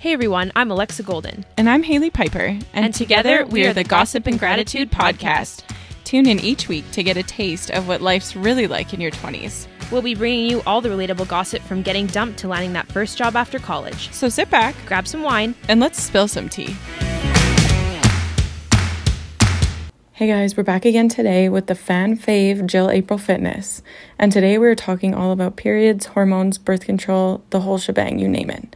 Hey everyone, I'm Alexa Golden. And I'm Haley Piper. And, And together, we are the Gossip and Gratitude podcast. Tune in each week to get a taste of what life's really like in your 20s. We'll be bringing you all the relatable gossip from getting dumped to landing that first job after college. So sit back Grab some wine. and let's spill some tea. Hey guys, we're back again today with the fan fave Jill April Fitness. And today we're talking all about periods, hormones, birth control, the whole shebang, you name it.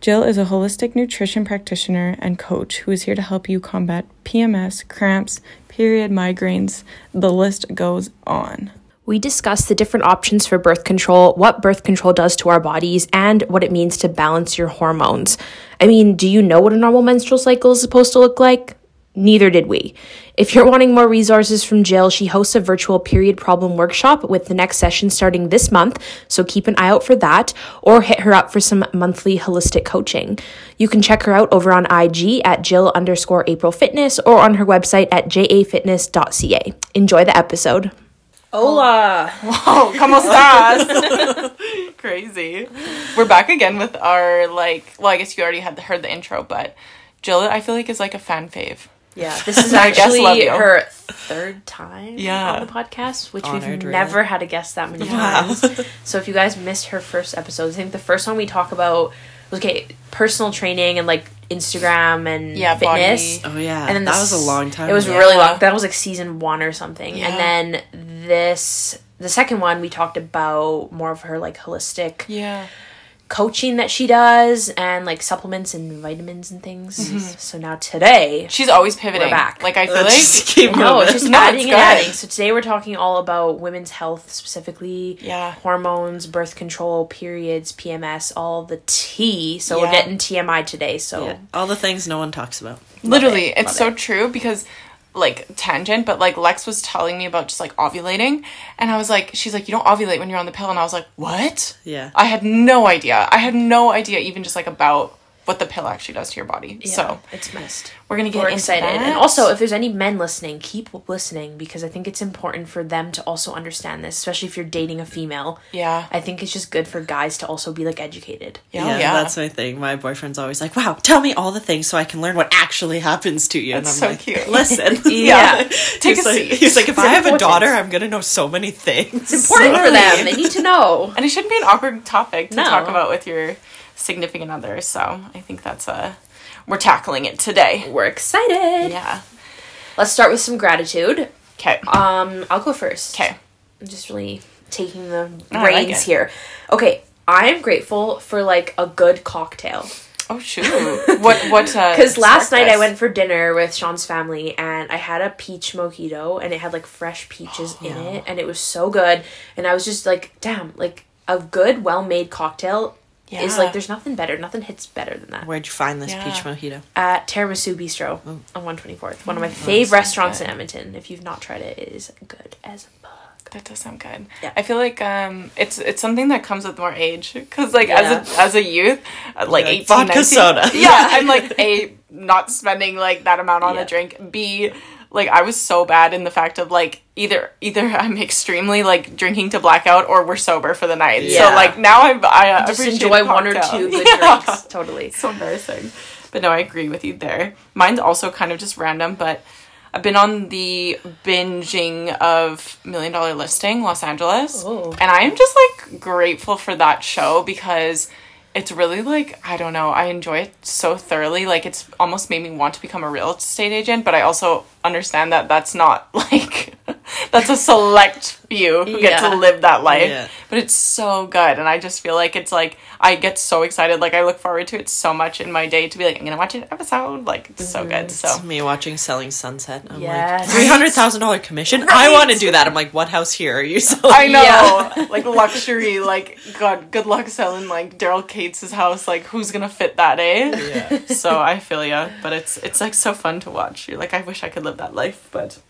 Jill is a holistic nutrition practitioner and coach who is here to help you combat PMS, cramps, period migraines. The list goes on. We discuss the different options for birth control, what birth control does to our bodies, and what it means to balance your hormones. I mean, do you know what a normal menstrual cycle is supposed to look like? Neither did we. If you're wanting more resources from Jill, she hosts a virtual period problem workshop with the next session starting this month, so keep an eye out for that or hit her up for some monthly holistic coaching. You can check her out over on IG at Jill underscore April Fitness or on her website at jafitness.ca. Enjoy the episode. Hola! Oh, ¿cómo estás? Crazy. We're back again with our, like, well, I guess you already had heard the intro, but Jill, I feel like, is like a fan fave. Yeah, this is I guess love actually you. her third time Yeah. on the podcast, which Honored, we've really. never had a guest that many Wow. times. so if you guys missed her first episode, I think the first one we talk about was okay, personal training and like Instagram and Yeah, fitness. body. Oh yeah, And then that the was a long time. It was ago. really long. That was like season one or something. Yeah. And then this, the second one, we talked about more of her like holistic Yeah. Coaching that she does and like supplements and vitamins and things. Mm-hmm. So now today, She's always pivoting. We're back. Like, I feel Let's like. just keep no, moving. just No, adding and good. adding. So today we're talking all about women's health, specifically Yeah. hormones, birth control, periods, PMS, all the tea. So we're getting TMI today. So Yeah, all the things no one talks about. Literally, it, it's love so true because like tangent, but like Lex was telling me about just like ovulating, and I was like, she's like, you don't ovulate when you're on the pill, and I was like, what? Yeah. I had no idea. I had no idea even just like about what the pill actually does to your body. yeah, So it's messed. we're gonna get We're into excited. that. And also, if there's any men listening, keep listening because I think it's important for them to also understand this, especially if you're dating a female. yeah, I think it's just good for guys to also be like educated. yeah, yeah, yeah, that's my thing. My boyfriend's always like, "Wow, tell me all the things so I can learn what actually happens to you." That's and I'm so like, cute. Listen, Yeah. Take he's a like, seat. He's like, if I have a daughter, I'm gonna know so many things. It's important for them. They need to know. and it shouldn't be an awkward topic to No. talk about with your significant other. So I think that's a we're tackling it today. We're excited. Yeah. Let's start with some gratitude. Okay. Um, I'll go first. Okay. I'm just really taking the I like reins it. here. Okay, I am grateful for like a good cocktail. Oh shoot! what what? uh Because last sparked night I went for dinner with Sean's family and I had a peach mojito and it had like fresh peaches in it and it was so good. And I was just like, damn, like a good, well made cocktail is Yeah. like there's nothing better. Nothing hits better than that. Where'd you find this Yeah. peach mojito? At Tiramisu Bistro on 124th. One of my Mm, fave restaurants good. in Edmonton. If you've not tried it, it is good as fuck. That does sound good. Yeah. I feel like um, it's it's something that comes with more age because like Yeah. as a as a youth, uh, like, Like 18, vodka 19 soda. Yeah, I'm like a not spending like that amount on Yeah. a drink. B like I was so bad in the fact of like either either I'm extremely like drinking to blackout or we're sober for the night. Yeah. So like now I'm I uh, Just enjoy one or two good Yeah. drinks. Totally. so embarrassing. But no, I agree with you there. Mine's also kind of just random, but I've been on the binging of Million Dollar Listing Los Angeles. Oh. And I am just like grateful for that show because it's really like, I don't know, I enjoy it so thoroughly. Like it's almost made me want to become a real estate agent, but I also understand that that's not like, that's a select few who get Yeah. to live that life. Yeah. But it's so good. And I just feel like it's like, I get so excited. Like I look forward to it so much in my day to be like, I'm to watch an episode. Like it's so good. So. It's me watching Selling Sunset. I'm Yes. like, three hundred thousand dollar commission. I want to do that. I'm like, what house here are you selling? I know, Yeah. like luxury, like God, good luck selling like Daryl Cates' house. Like, who's gonna fit that, eh? Yeah. So I feel you, but it's it's like so fun to watch. You're like, I wish I could live that life, but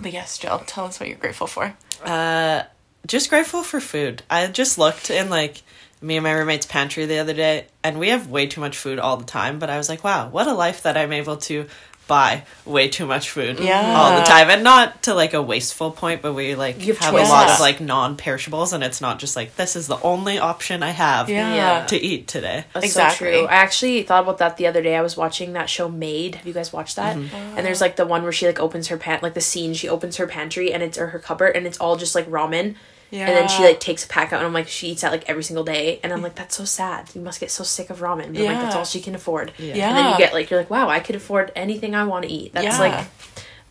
but yes, Jill, tell us what you're grateful for. Uh, just grateful for food. I just looked in like me and my roommate's pantry the other day, and we have way too much food all the time. But I was like, wow, what a life that I'm able to buy way too much food Yeah. all the time and not to like a wasteful point but we like You have have, a lot of like non-perishables and it's not just like this is the only option i have Yeah. to eat today That's Exactly. so true. I actually thought about that the other day. I was watching that show Maid. Have you guys watched that? Mm-hmm. And there's like the one where she like opens her pant like the scene, she opens her pantry and it's or her cupboard and it's all just like ramen. And then she like takes a pack out and I'm like she eats that like every single day and I'm like that's so sad. You must get so sick of ramen. But I'm like that's all she can afford. Yeah. And then you get like you're like wow, I could afford anything I want to eat. That's Yeah. like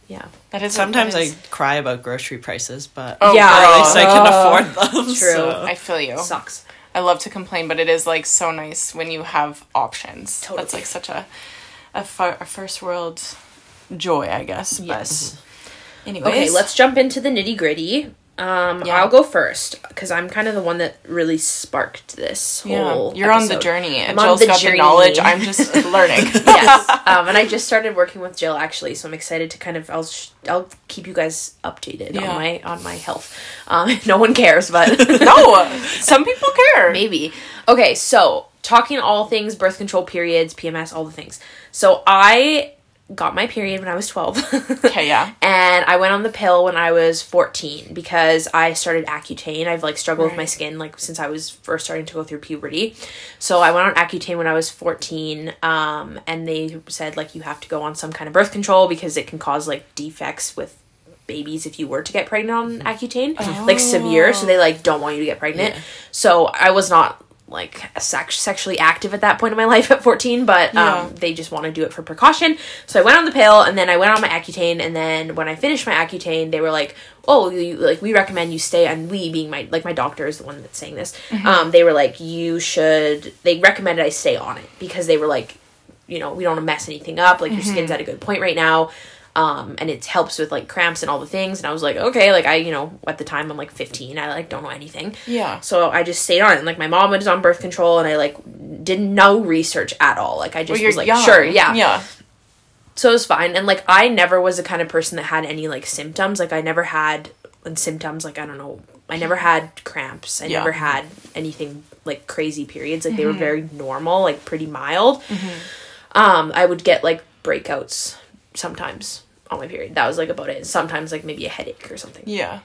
yeah. That is sometimes that i cry about grocery prices but Oh, Yeah. at least i can oh. afford them True. so. I feel you. Sucks. I love to complain, but it is like so nice when you have options. Totally. That's like such a a, fir- a first world joy, I guess. Yes. But mm-hmm. anyways, Okay, let's jump into the nitty gritty. Um, Yeah. I'll go first because I'm kind of the one that really sparked this Yeah, whole. you're on the journey. I'm Jill's got journey. the knowledge. I'm just learning. yes, um, and I just started working with Jill actually, so I'm excited to kind of I'll sh- I'll keep you guys updated Yeah. on my on my health. Um, no one cares, but no, some people care. maybe. Okay, so talking all things birth control, periods, PMS, all the things. So I got my period when I was 12. Okay, yeah. and I went on the pill when I was 14 because I started Accutane. I've like struggled with my skin like since I was first starting to go through puberty. So I went on Accutane when I was 14 um and they said like you have to go on some kind of birth control because it can cause like defects with babies if you were to get pregnant on Accutane, like severe, so they like don't want you to get pregnant. So I was not like sex- sexually active at that point in my life at 14 but Yeah. um, they just want to do it for precaution. So i went on the pill and then i went on my accutane and then when i finished my accutane they were like oh you like we recommend you stay and we being my like my doctor is the one that's saying this um they were like you should they recommended i stay on it because they were like you know we don't want to mess anything up like your skin's at a good point right now um and it helps with like cramps and all the things and i was like okay like i you know at the time i'm like 15 i like don't know anything Yeah. so I just stayed on it. And, like my mom was on birth control, and I like didn't know research at all. Like I just Well, was like, young. sure, yeah. Yeah. So it was fine. And like I never was the kind of person that had any like symptoms. Like I never had and symptoms. Like I don't know. I never had cramps. I Yeah. never had anything like crazy periods. Like they were very normal, like pretty mild. Um, I would get like breakouts sometimes on my period. That was like about it. Sometimes like maybe a headache or something. Yeah.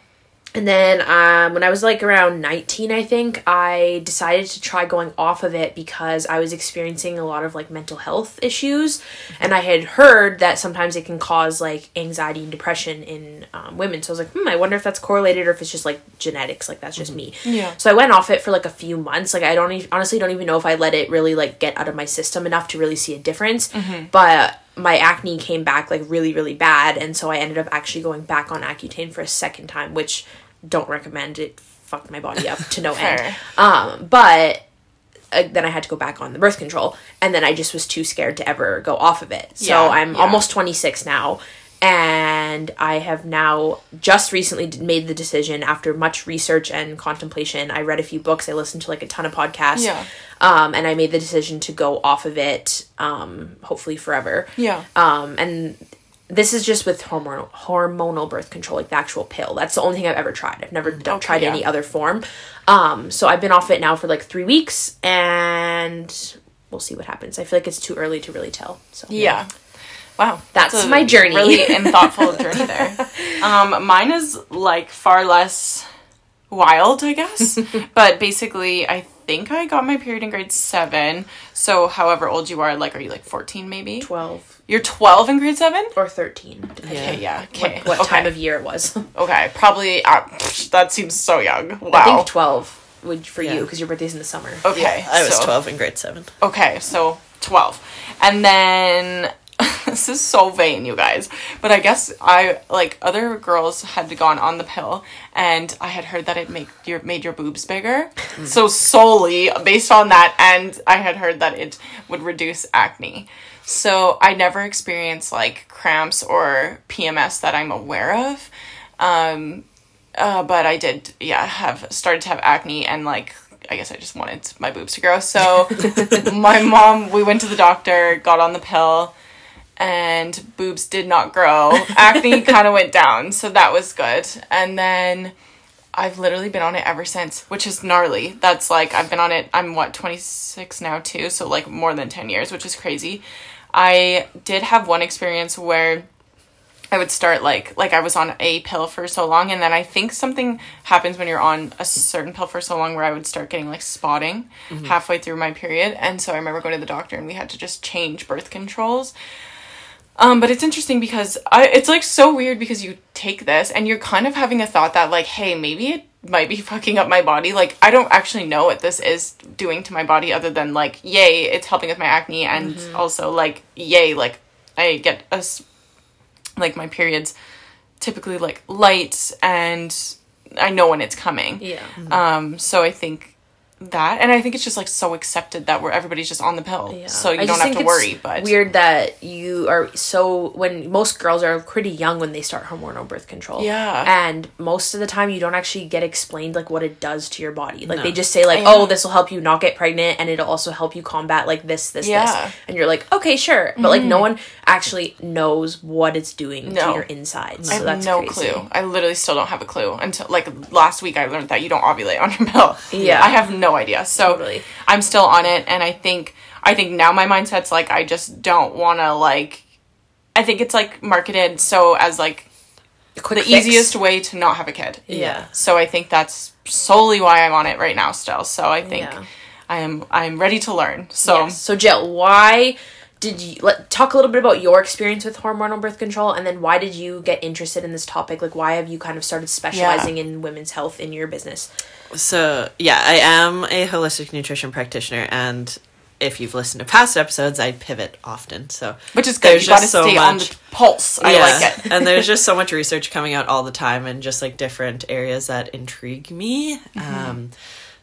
And then um, when I was like around 19, I think, I decided to try going off of it because I was experiencing a lot of like mental health issues. And I had heard that sometimes it can cause like anxiety and depression in um, women. So I was like, hmm, I wonder if that's correlated or if it's just like genetics. Like that's just me. Yeah. So I went off it for like a few months. Like I don't e- honestly don't even know if I let it really like get out of my system enough to really see a difference. But my acne came back like really really bad, and so I ended up actually going back on Accutane for a second time, which don't recommend. It fucked my body up to no end. Um, but uh, then I had to go back on the birth control, and then I just was too scared to ever go off of it. So Yeah, I'm yeah. almost 26 now, and I have now just recently made the decision after much research and contemplation. I read a few books, I listened to like a ton of podcasts, Yeah. um, and I made the decision to go off of it, um, hopefully forever. Yeah. Um, and this is just with hormonal hormonal birth control, like the actual pill. That's the only thing I've ever tried. I've never done, Okay, tried yeah. any other form. Um, so I've been off it now for like three weeks, and we'll see what happens. I feel like it's too early to really tell. So Yeah. Wow. That's a my journey. Really and thoughtful journey there. Um, mine is like far less wild, I guess. but basically, I think I got my period in grade seven. So, however old you are, like, are you like 14 maybe? twelve You're 12 in grade seven? or thirteen, depending Okay, yeah. Okay. what okay. time of year it was. Okay, probably. Uh, psh, that seems so young. Wow. I think twelve would for Yeah. you because your birthday's in the summer. okay. I was so- 12 in grade 7. Okay, so 12. And then this is so vain, you guys. But I guess I like other girls had gone on the pill and I had heard that it make your made your boobs bigger. So solely based on that and I had heard that it would reduce acne. So I never experienced like cramps or PMS that I'm aware of. Um uh, but I did, yeah, have started to have acne and like I guess I just wanted my boobs to grow. So my mom, we went to the doctor, got on the pill, and boobs did not grow. Acne kind of went down, so that was good. And then I've literally been on it ever since, which is gnarly. That's like I've been on it. I'm what 26 now too, so like more than 10 years, which is crazy. I did have one experience where I would start like like I was on a pill for so long and then I think something happens when you're on a certain pill for so long where I would start getting like spotting mm-hmm. halfway through my period and so I remember going to the doctor and we had to just change birth controls. Um, but it's interesting because I it's like so weird because you take this and you're kind of having a thought that like, hey, maybe it might be fucking up my body. Like I don't actually know what this is doing to my body other than like, yay, it's helping with my acne and also like, yay, like I get us like my periods typically like light and I know when it's coming. Yeah. Um, so I think that, and I think it's just like so accepted that we're everybody's just on the pill, Yeah. so you I don't have to worry. But weird that you are so when most girls are pretty young when they start hormonal birth control. Yeah. and most of the time you don't actually get explained like what it does to your body. Like No. they just say like, "Oh, this will help you not get pregnant, and it'll also help you combat like this, this, Yeah. this," and you're like, "Okay, sure," but like no mm. one actually knows what it's doing No. to your insides. I So have that's no crazy. clue. I literally still don't have a clue until like last week. I learned that you don't ovulate on your pill. Yeah. I have no idea. So Totally. I'm still on it, and I think I think now my mindset's like I just don't want to like. I think it's like marketed so as like Quick the fix. easiest way to not have a kid. Yeah. So I think that's solely why I'm on it right now still. So I think Yeah. I am I'm ready to learn. So Yes. So Jill, why did you let talk a little bit about your experience with hormonal birth control and then why did you get interested in this topic? Like why have you kind of started specializing in women's health in your business? So, yeah, I am a holistic nutrition practitioner, and if you've listened to past episodes, I pivot often. So, which is good. There's you got to just so stay on much- the pulse. I like it. and there's just so much research coming out all the time and just like different areas that intrigue me. Mm-hmm. Um,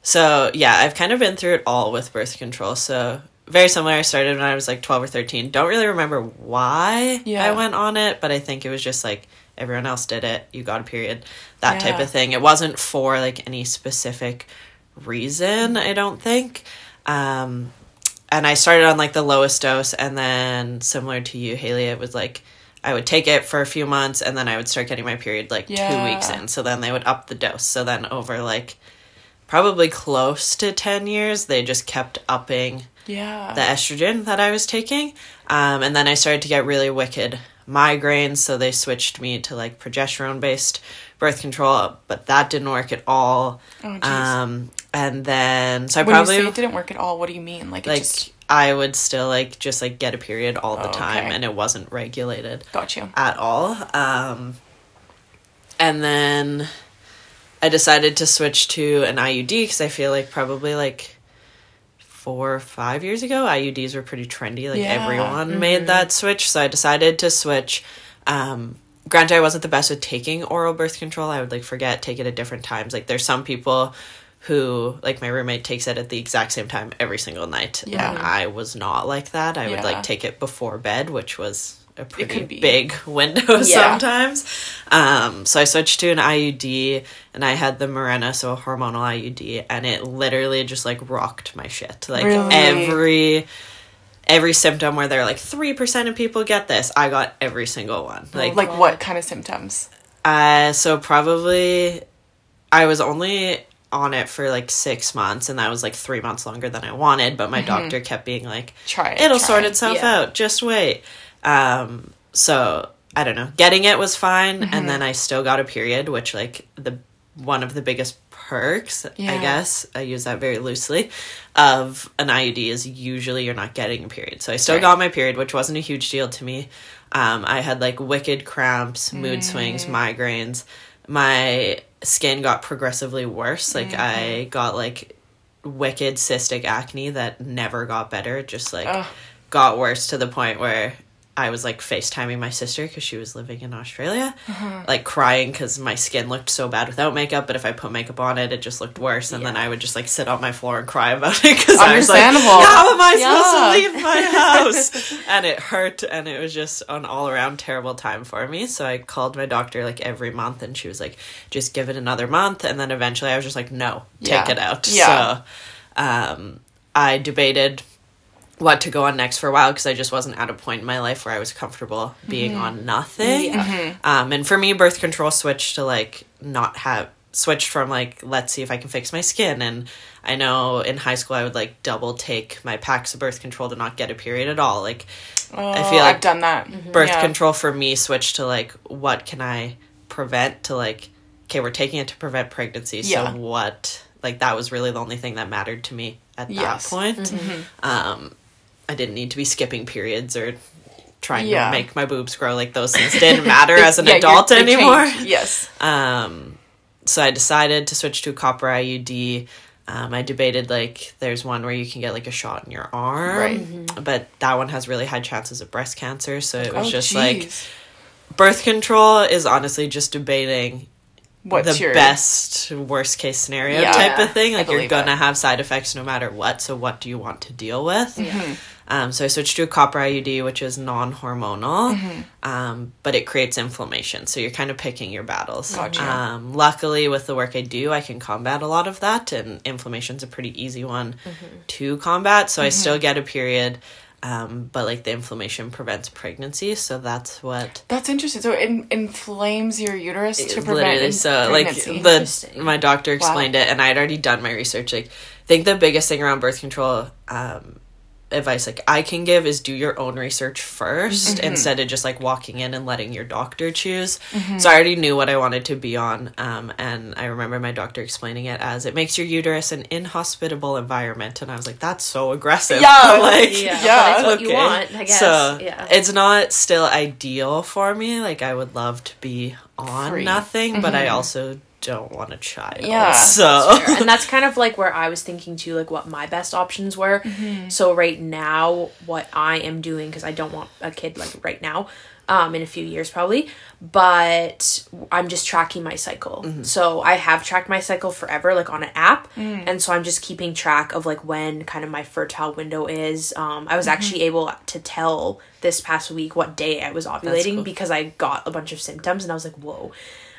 so yeah, I've kind of been through it all with birth control. So very similar. I started when I was like 12 or 13. Don't really remember why Yeah. I went on it, but I think it was just like everyone else did it. You got a period, that type of thing. It wasn't for like any specific reason, I don't think. Um, and I started on like the lowest dose, and then similar to you, Haley, it was like I would take it for a few months, and then I would start getting my period like two weeks in. So then they would up the dose. So then over like probably close to 10 years, they just kept upping Yeah. the estrogen that I was taking. Um, and then I started to get really wicked migraines, so they switched me to like progesterone based birth control, but that didn't work at all. Oh, um, and then, so I when probably it didn't work at all, what do you mean? Like, like just I would still like just like get a period all the Oh, time, okay. and it wasn't regulated got you. at all. Um, and then I decided to switch to an IUD because I feel like probably like four or five years ago, IUDs were pretty trendy. Like Yeah. everyone made that switch. So I decided to switch. Um, granted, I wasn't the best with taking oral birth control. I would like forget, take it at different times. Like there's some people who like my roommate takes it at the exact same time every single night. Yeah. And I was not like that. I would like take it before bed, which was a pretty big window Yeah. sometimes. Um, so I switched to an IUD and I had the Mirena, so a hormonal IUD, and it literally just like rocked my shit. Like Really? every every symptom where they're like three percent of people get this, I got every single one. Like Like, what kind of symptoms? uh, so probably I was only on it for like six months, and that was like three months longer than I wanted. But my doctor kept being like, Try it. "It'll try sort it. itself Yeah. out. Just wait." Um, so I don't know. Getting it was fine, Mm-hmm. and then I still got a period, which like the one of the biggest perks, yeah. I guess I use that very loosely, of an IUD is usually you're not getting a period. So I still Right. got my period, which wasn't a huge deal to me. Um, I had like wicked cramps, mood swings, Mm. migraines. My skin got progressively worse. Like Mm-hmm. I got like wicked cystic acne that never got better. Just like Ugh. got worse to the point where I was like FaceTiming my sister because she was living in Australia, Uh-huh. like crying because my skin looked so bad without makeup. But if I put makeup on it, it just looked worse. And then I would just like sit on my floor and cry about it because I was like. "How am I Yeah. supposed to leave my house?" and it hurt, and it was just an all around terrible time for me. So I called my doctor like every month, and she was like, "Just give it another month." And then eventually, I was just like, "No, take Yeah. it out." Yeah. So um, I debated what to go on next for a while because I just wasn't at a point in my life where I was comfortable being on nothing. Um, and for me, birth control switched to like not have switched from like let's see if I can fix my skin. And I know in high school I would like double take my packs of birth control to not get a period at all. Like Oh, I feel like I've done that. birth Yeah. control for me switched to like what can I prevent to like okay we're taking it to prevent pregnancy Yeah. so what like that was really the only thing that mattered to me at Yes. that point Mm-hmm. um I didn't need to be skipping periods or trying Yeah. to make my boobs grow like those things didn't matter as an Yeah, adult anymore changed. Yes. um, so I decided to switch to a copper IUD. Um, I debated like there's one where you can get like a shot in your arm, Right. but that one has really high chances of breast cancer. So it was Oh, just like birth control is honestly just debating What's the your best worst case scenario Yeah. type of thing. Like you're gonna it. have side effects no matter what. So what do you want to deal with? Mm-hmm. Um, so I switched to a copper IUD, which is non-hormonal, Mm-hmm. um, but it creates inflammation. So you're kind of picking your battles. Gotcha. Um, luckily, with the work I do, I can combat a lot of that, and inflammation's a pretty easy one Mm-hmm. to combat. So I still get a period. Um, but like the inflammation prevents pregnancy, so that's what That's interesting. So it in- inflames your uterus to prevent literally so pregnancy. like the my doctor explained it and i had already done my research like i think the biggest thing around birth control um advice like i can give is do your own research 1st Mm-hmm. instead of just like walking in and letting your doctor choose so i already knew what i wanted to be on um and i remember my doctor explaining it as it makes your uterus an inhospitable environment and i was like that's so aggressive Yeah. like Yeah, Yeah. but it's what you want, I guess. so yeah. it's not still ideal for me. Like I would love to be on Free. nothing, but I also don't want a child. Yeah. So and that's kind of like where I was thinking too, like what my best options were. So right now, what I am doing because I don't want a kid like right now, um, in a few years probably, but I'm just tracking my cycle. So I have tracked my cycle forever, like on an app, and so I'm just keeping track of like when kind of my fertile window is. Um, I was actually able to tell this past week what day I was ovulating cool. because I got a bunch of symptoms, and I was like, whoa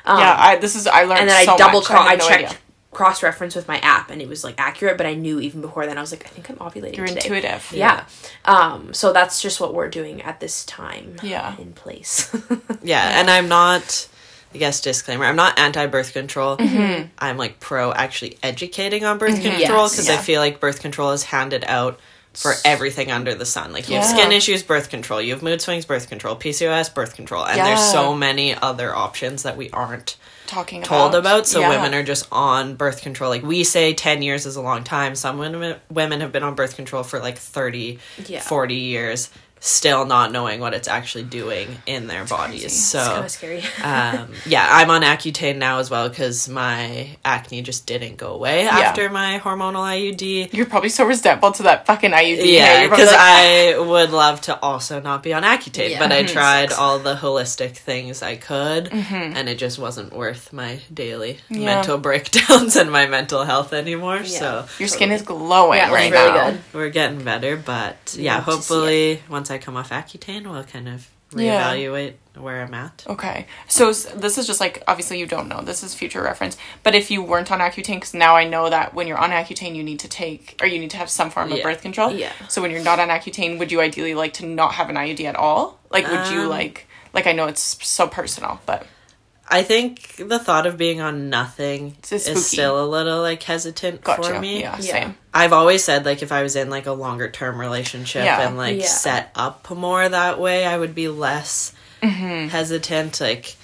Um, yeah, I this is I learned and then so I double much. cross. I, had no checked cross reference with my app, and it was like accurate. But I knew even before then, I was like, I think I'm ovulating You're today. intuitive. Yeah. Um. So that's just what we're doing at this time. Yeah. In place. yeah, and I'm not. I guess disclaimer: I'm not anti-birth control. Mm-hmm. I'm like pro actually educating on birth mm-hmm. control Yes. because Yeah. I feel like birth control is handed out for everything under the sun. Like you have skin issues, birth control. You have mood swings, birth control. PCOS, birth control. And there's so many other options that we aren't Talking told about, about. So Yeah. women are just on birth control. Like we say 10 years is a long time. Some women women have been on birth control for like 30, Yeah. 40 years still not knowing what it's actually doing in their bodies. crazy. So it's kind of scary. um, yeah, I'm on Accutane now as well because my acne just didn't go away after my hormonal IUD. You're probably so resentful to that fucking IUD. Yeah, because like, I would love to also not be on Accutane, Yeah. but I tried all the holistic things I could, and it just wasn't worth my daily Yeah. mental breakdowns and my mental health anymore. Yeah. So your skin is glowing Yeah, right really now. good. we're getting better, but yeah, hopefully once I come off Accutane, we'll kind of Yeah. reevaluate where I'm at. Okay, so this is just like obviously you don't know. This is future reference. But if you weren't on Accutane, because now I know that when you're on Accutane, you need to take or you need to have some form of Yeah. birth control. Yeah. So when you're not on Accutane, would you ideally like to not have an IUD at all? Like, would you Um, like like I know it's so personal, but I think the thought of being on nothing is still a little like hesitant gotcha. for me. Yeah, Yeah. same. I've always said like if I was in like a longer term relationship Yeah. and like Yeah. set up more that way, I would be less Mm-hmm. hesitant. Like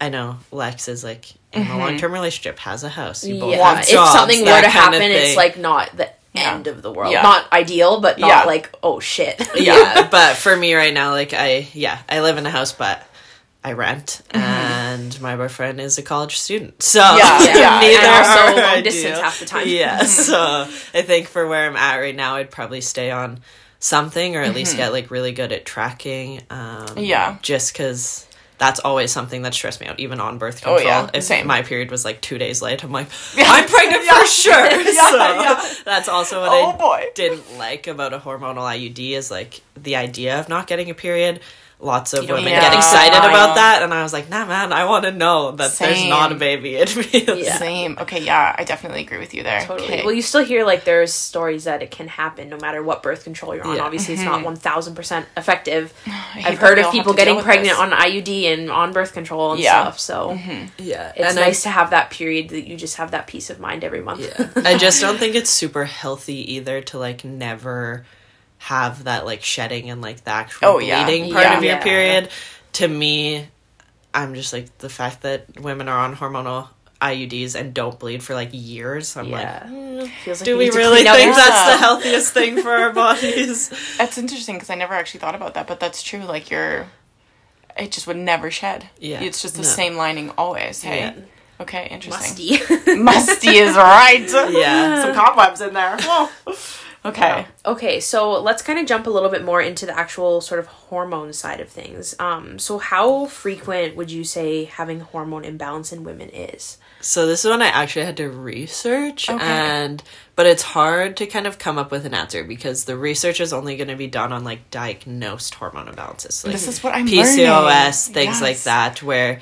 I know Lex is like in Mm-hmm. a long term relationship, has a house, you both yeah. have If something were to happen, it's like not the Yeah. end of the world. Yeah. Not ideal, but not Yeah. like oh shit. yeah. But for me right now, like I yeah, I live in a house, but. I rent, Mm-hmm. and my boyfriend is a college student, so Yeah, yeah. neither And also long distance half the time. Yeah, so I think for where I'm at right now, I'd probably stay on something or at least get like really good at tracking. Um, Mm-hmm. Yeah. just because that's always something that stressed me out, even on birth Oh, control. yeah, if same. my period was like two days late, I'm like, I'm pregnant for sure. Yeah, so yeah. that's also what Oh, I boy. didn't like about a hormonal IUD is like the idea of not getting a period. Lots of women Yeah. get excited I about that, and I was like, "Nah, man, I want to know that there's not a baby in me." Yeah. Same. Okay, yeah, I definitely agree with you there. Totally. Okay. Well, you still hear like there's stories that it can happen no matter what birth control you're on. Yeah. Obviously, it's not one thousand percent effective. Mm-hmm. I've heard of people getting pregnant this. on IUD and on birth control and Yeah. stuff. So yeah, it's and I- nice to have that period that you just have that peace of mind every month. Yeah. I just don't think it's super healthy either to like never have that like shedding and like the actual Oh, yeah. bleeding part Yeah. of your Yeah. period. To me, I'm just like the fact that women are on hormonal IUDs and don't bleed for like years. I'm Yeah. like, Feels like do you we need really think that's Yeah. the healthiest thing for our bodies? That's interesting because I never actually thought about that, but that's true. Like you're, it just would never shed. Yeah. it's just the No. same lining always. Hey, Yeah. okay, interesting. Musty. Musty is right. Yeah. some cobwebs in there. Whoa. Okay. Okay, so let's kind of jump a little bit more into the actual sort of hormone side of things. Um, so how frequent would you say having hormone imbalance in women is? So this is one I actually had to research Okay. and but it's hard to kind of come up with an answer because the research is only going to be done on like diagnosed hormone imbalances. Like This is what I'm PCOS, learning. things like that where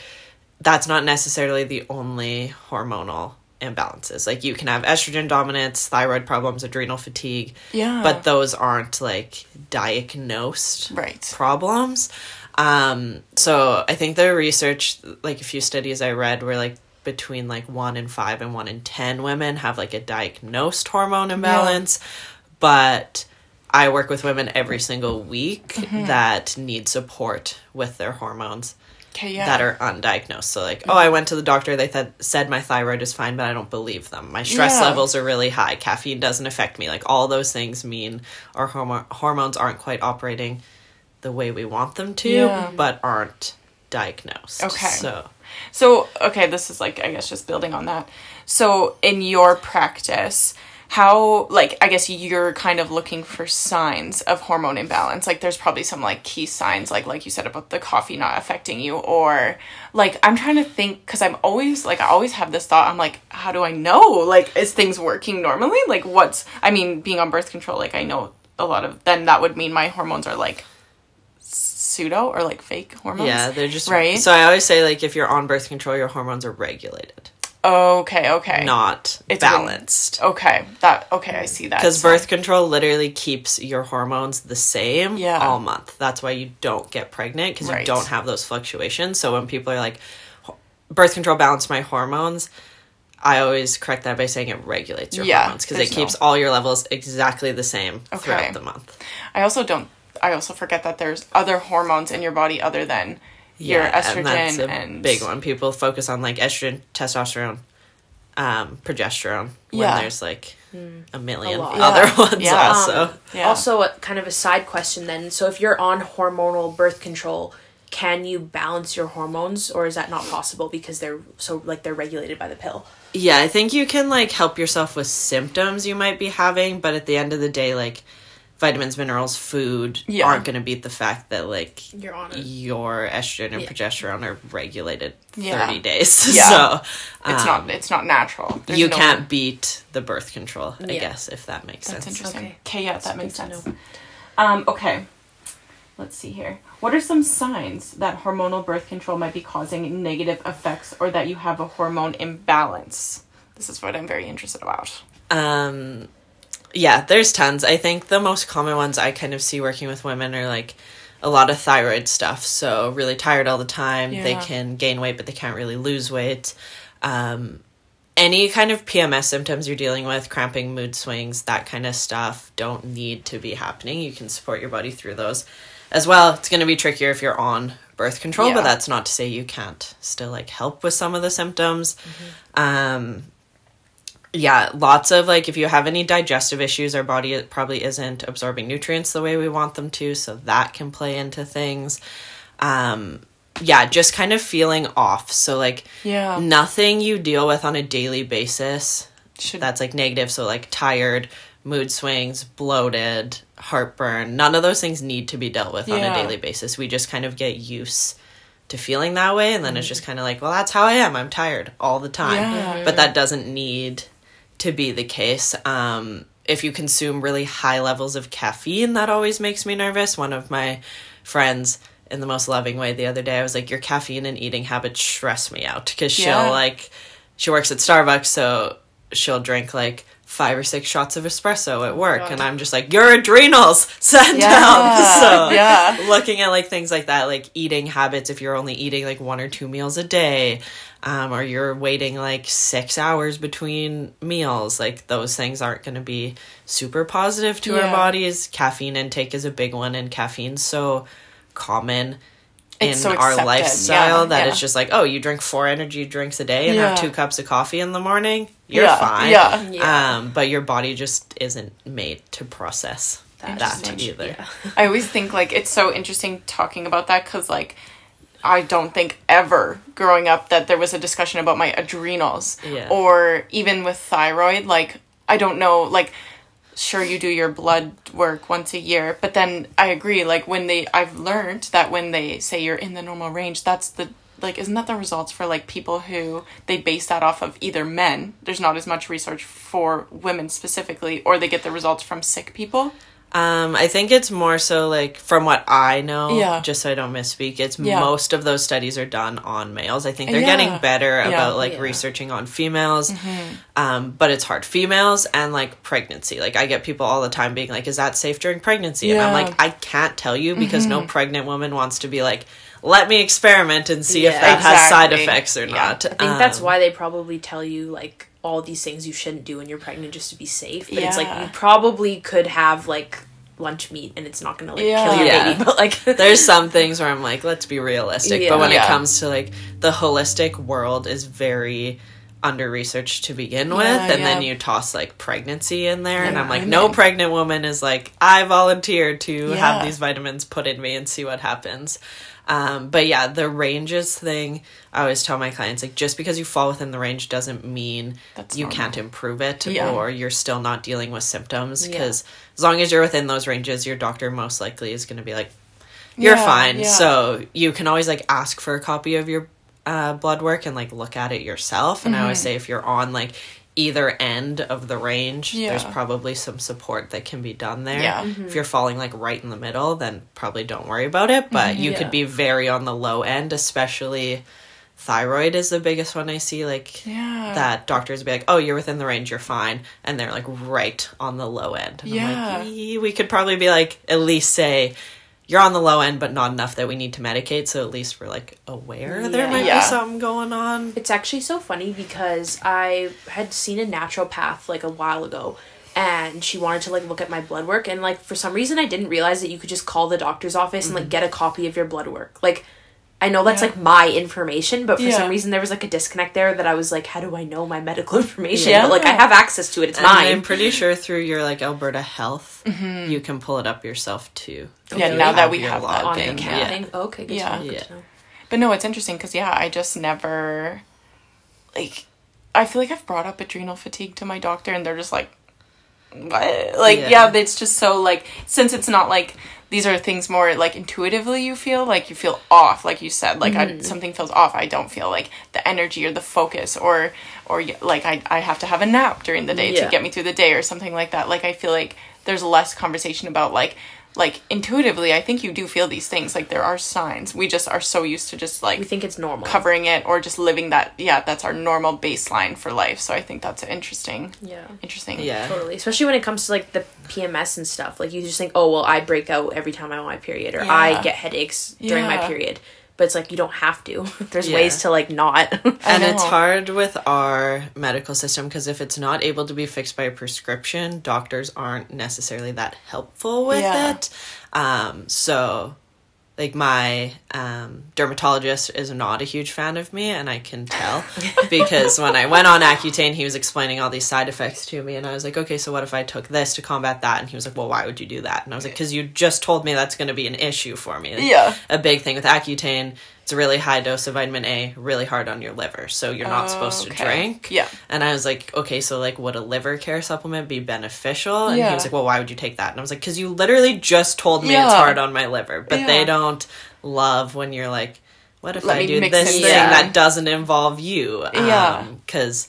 that's not necessarily the only hormonal imbalances. Like you can have estrogen dominance, thyroid problems, adrenal fatigue, Yeah. but those aren't like diagnosed Right. problems. Um, so I think the research, like a few studies I read, were like between like one in five and one in ten women have like a diagnosed hormone imbalance, but I work with women every single week Mm-hmm. that need support with their hormones Okay. Yeah. that are undiagnosed. So like, oh, mm. I went to the doctor. They th- said my thyroid is fine, but I don't believe them. My stress Yeah. levels are really high. Caffeine doesn't affect me. Like all those things mean our hormo- hormones aren't quite operating the way we want them to, Yeah. but aren't diagnosed. Okay. So So, okay, this is like, I guess, just building on that. So, in your practice, how, like, I guess you're kind of looking for signs of hormone imbalance. Like, there's probably some, like, key signs, like, like you said about the coffee not affecting you, or, like, I'm trying to think, because I'm always, like, I always have this thought, I'm like, how do I know? Like, is things working normally? Like, what's, I mean, being on birth control, like, I know a lot of, then that would mean my hormones are, like, pseudo or, like, fake hormones. yeah, they're just Right? So I always say like if you're on birth control, your hormones are regulated, Okay, okay. not It's been- balanced. Okay, that okay, I see that. Because So- birth control literally keeps your hormones the same Yeah. all month. That's why you don't get pregnant because Right. you don't have those fluctuations. So when people are like, birth control balanced my hormones, I always correct that by saying it regulates your Yeah, hormones because it keeps no- all your levels exactly the same Okay. throughout the month. I also don't. I also forget that there's other hormones in your body other than your estrogen and that's a and big one. People focus on like estrogen, testosterone, um, progesterone when Yeah. there's like a million lot. other Yeah. ones Yeah. also. Yeah. Also, a, kind of a side question then. So, if you're on hormonal birth control, can you balance your hormones, or is that not possible because they're so like they're regulated by the pill? Yeah, I think you can like help yourself with symptoms you might be having, but at the end of the day, like vitamins, minerals, food Yeah. aren't going to beat the fact that like You're on it. your estrogen and Yeah. progesterone are regulated Yeah. 30 days. Yeah. so it's um, not. It's not natural. There's you no- can't beat the birth control, I guess, if that makes That's sense. interesting. Okay. Okay, yeah, that makes sense. Um, okay. Let's see here. What are some signs that hormonal birth control might be causing negative effects or that you have a hormone imbalance? This is what I'm very interested about. Um, yeah, there's tons. I think the most common ones I kind of see working with women are like a lot of thyroid stuff. So really tired all the time. They can gain weight, but they can't really lose weight. Um, any kind of PMS symptoms you're dealing with, cramping, mood swings, that kind of stuff, don't need to be happening. You can support your body through those as well. It's going to be trickier if you're on birth control, Yeah. but that's not to say you can't still like help with some of the symptoms. Um, yeah, lots of like if you have any digestive issues, our body probably isn't absorbing nutrients the way we want them to, so that can play into things. Um, yeah, just kind of feeling off. So like Yeah. nothing you deal with on a daily basis Should that's like negative. So like tired, mood swings, bloated, heartburn. None of those things need to be dealt with on a daily basis. We just kind of get used to feeling that way, and then it's just kind of like, well, that's how I am. I'm tired all the time. Yeah. But that doesn't need to be the case. Um, if you consume really high levels of caffeine, that always makes me nervous. One of my friends, in the most loving way, the other day, I was like, "Your caffeine and eating habits stress me out," because Yeah. she'll like, she works at Starbucks, so she'll drink like five or six shots of espresso at work and i'm just like your adrenals send help so Yeah. looking at like things like that like eating habits if you're only eating like one or two meals a day um, or you're waiting like six hours between meals like those things aren't going to be super positive to our bodies. Caffeine intake is a big one and caffeine's so common in so our lifestyle yeah, that yeah. it's just like oh you drink four energy drinks a day and Yeah. have two cups of coffee in the morning you're Yeah, fine yeah. Yeah. um but your body just isn't made to process that, Interesting. either I always think like it's so interesting talking about that because like I don't think ever growing up that there was a discussion about my adrenals Yeah. or even with thyroid. Like I don't know like. Sure, you do your blood work once a year, but then I agree. Like when they, I've learned that when they say you're in the normal range, that's the like, isn't that the results for like people who they base that off of either men? There's not as much research for women specifically, or they get the results from sick people. Um, I think it's more so like from what I know, Yeah. just so I don't misspeak, it's Yeah. most of those studies are done on males. I think they're Yeah. getting better Yeah. about like Yeah. researching on females. Um, but it's hard. Females and like pregnancy. Like I get people all the time being like, Is that safe during pregnancy? And I'm like, I can't tell you because no pregnant woman wants to be like, let me experiment and see if Yeah. that has side effects or Yeah. not. I think that's why they probably tell you like all these things you shouldn't do when you're pregnant just to be safe. But it's like you probably could have like lunch meat and it's not gonna like Yeah. kill your Yeah. baby. But like there's some things where I'm like, let's be realistic. Yeah. But when Yeah. it comes to like the holistic world is very under researched to begin with Yeah, and then you toss like pregnancy in there and I'm like I no pregnant woman is like I volunteer to Yeah. have these vitamins put in me and see what happens. Um, but yeah, the ranges thing, I always tell my clients like just because you fall within the range doesn't mean That's you normal. can't improve it Yeah. or you're still not dealing with symptoms Yeah. because as long as you're within those ranges, your doctor most likely is going to be like, you're Yeah, fine. yeah. So you can always like ask for a copy of your uh, blood work and like look at it yourself. And I Mm-hmm. always say if you're on like either end of the range, Yeah. there's probably some support that can be done there. Yeah. Mm-hmm. If you're falling like right in the middle, then probably don't worry about it. But mm-hmm. you Yeah. could be very on the low end, especially thyroid is the biggest one I see. Like Yeah. that doctors be like, "Oh, you're within the range, you're fine," and they're like right on the low end. And I'm Yeah. like, we could probably be like at least say you're on the low end, but not enough that we need to medicate. So at least we're like aware there might Yeah. be something going on. It's actually so funny because I had seen a naturopath like a while ago and she wanted to like look at my blood work and like for some reason I didn't realize that you could just call the doctor's office and like mm-hmm. get a copy of your blood work. Like I know that's Yeah. like my information, but for Yeah. some reason there was like a disconnect there that I was like, how do I know my medical information? Yeah. But like I have access to it. It's And mine. I'm pretty sure through your like Alberta Health, you can pull it up yourself too. Mm-hmm. Yeah, now that we have that on login. thing, account Yeah. thing. Okay, good Yeah. to know. Good Yeah. But no, it's interesting because yeah, I just never like I feel like I've brought up adrenal fatigue to my doctor and they're just like what? Like Yeah. yeah. it's just so like since it's not like these are things more like intuitively you feel like you feel off like you said like I, mm-hmm. something feels off. I don't feel like the energy or the focus or or like I, I have to have a nap during the day Yeah. to get me through the day or something like that. Like I feel like there's less conversation about like like intuitively I think you do feel these things like there are signs we just are so used to just like We think it's normal. covering it or just living that yeah that's our normal baseline for life so i think that's interesting Yeah. interesting Yeah. Totally. Especially when it comes to like the PMS and stuff. Like you just think, oh well, I break out every time I'm on my period, or I get headaches during my period. But it's like you don't have to. There's Yeah. ways to like not. And it's hard with our medical system because if it's not able to be fixed by a prescription, doctors aren't necessarily that helpful with Yeah. it. Um, so, like, my um, dermatologist is not a huge fan of me, and I can tell because when I went on Accutane, he was explaining all these side effects to me, and I was like, okay, so what if I took this to combat that? And he was like, well, why would you do that? And I was like, because you just told me that's going to be an issue for me. Yeah. A big thing with Accutane, it's a really high dose of vitamin A, really hard on your liver, so you're not supposed to Okay. drink. Yeah. And I was like, okay, so like, would a liver care supplement be beneficial? And he was like, well, why would you take that? And I was like, because you literally just told me it's hard on my liver, but they don't love when you're like, what if Let I do this thing that doesn't involve you? Yeah. Um, because,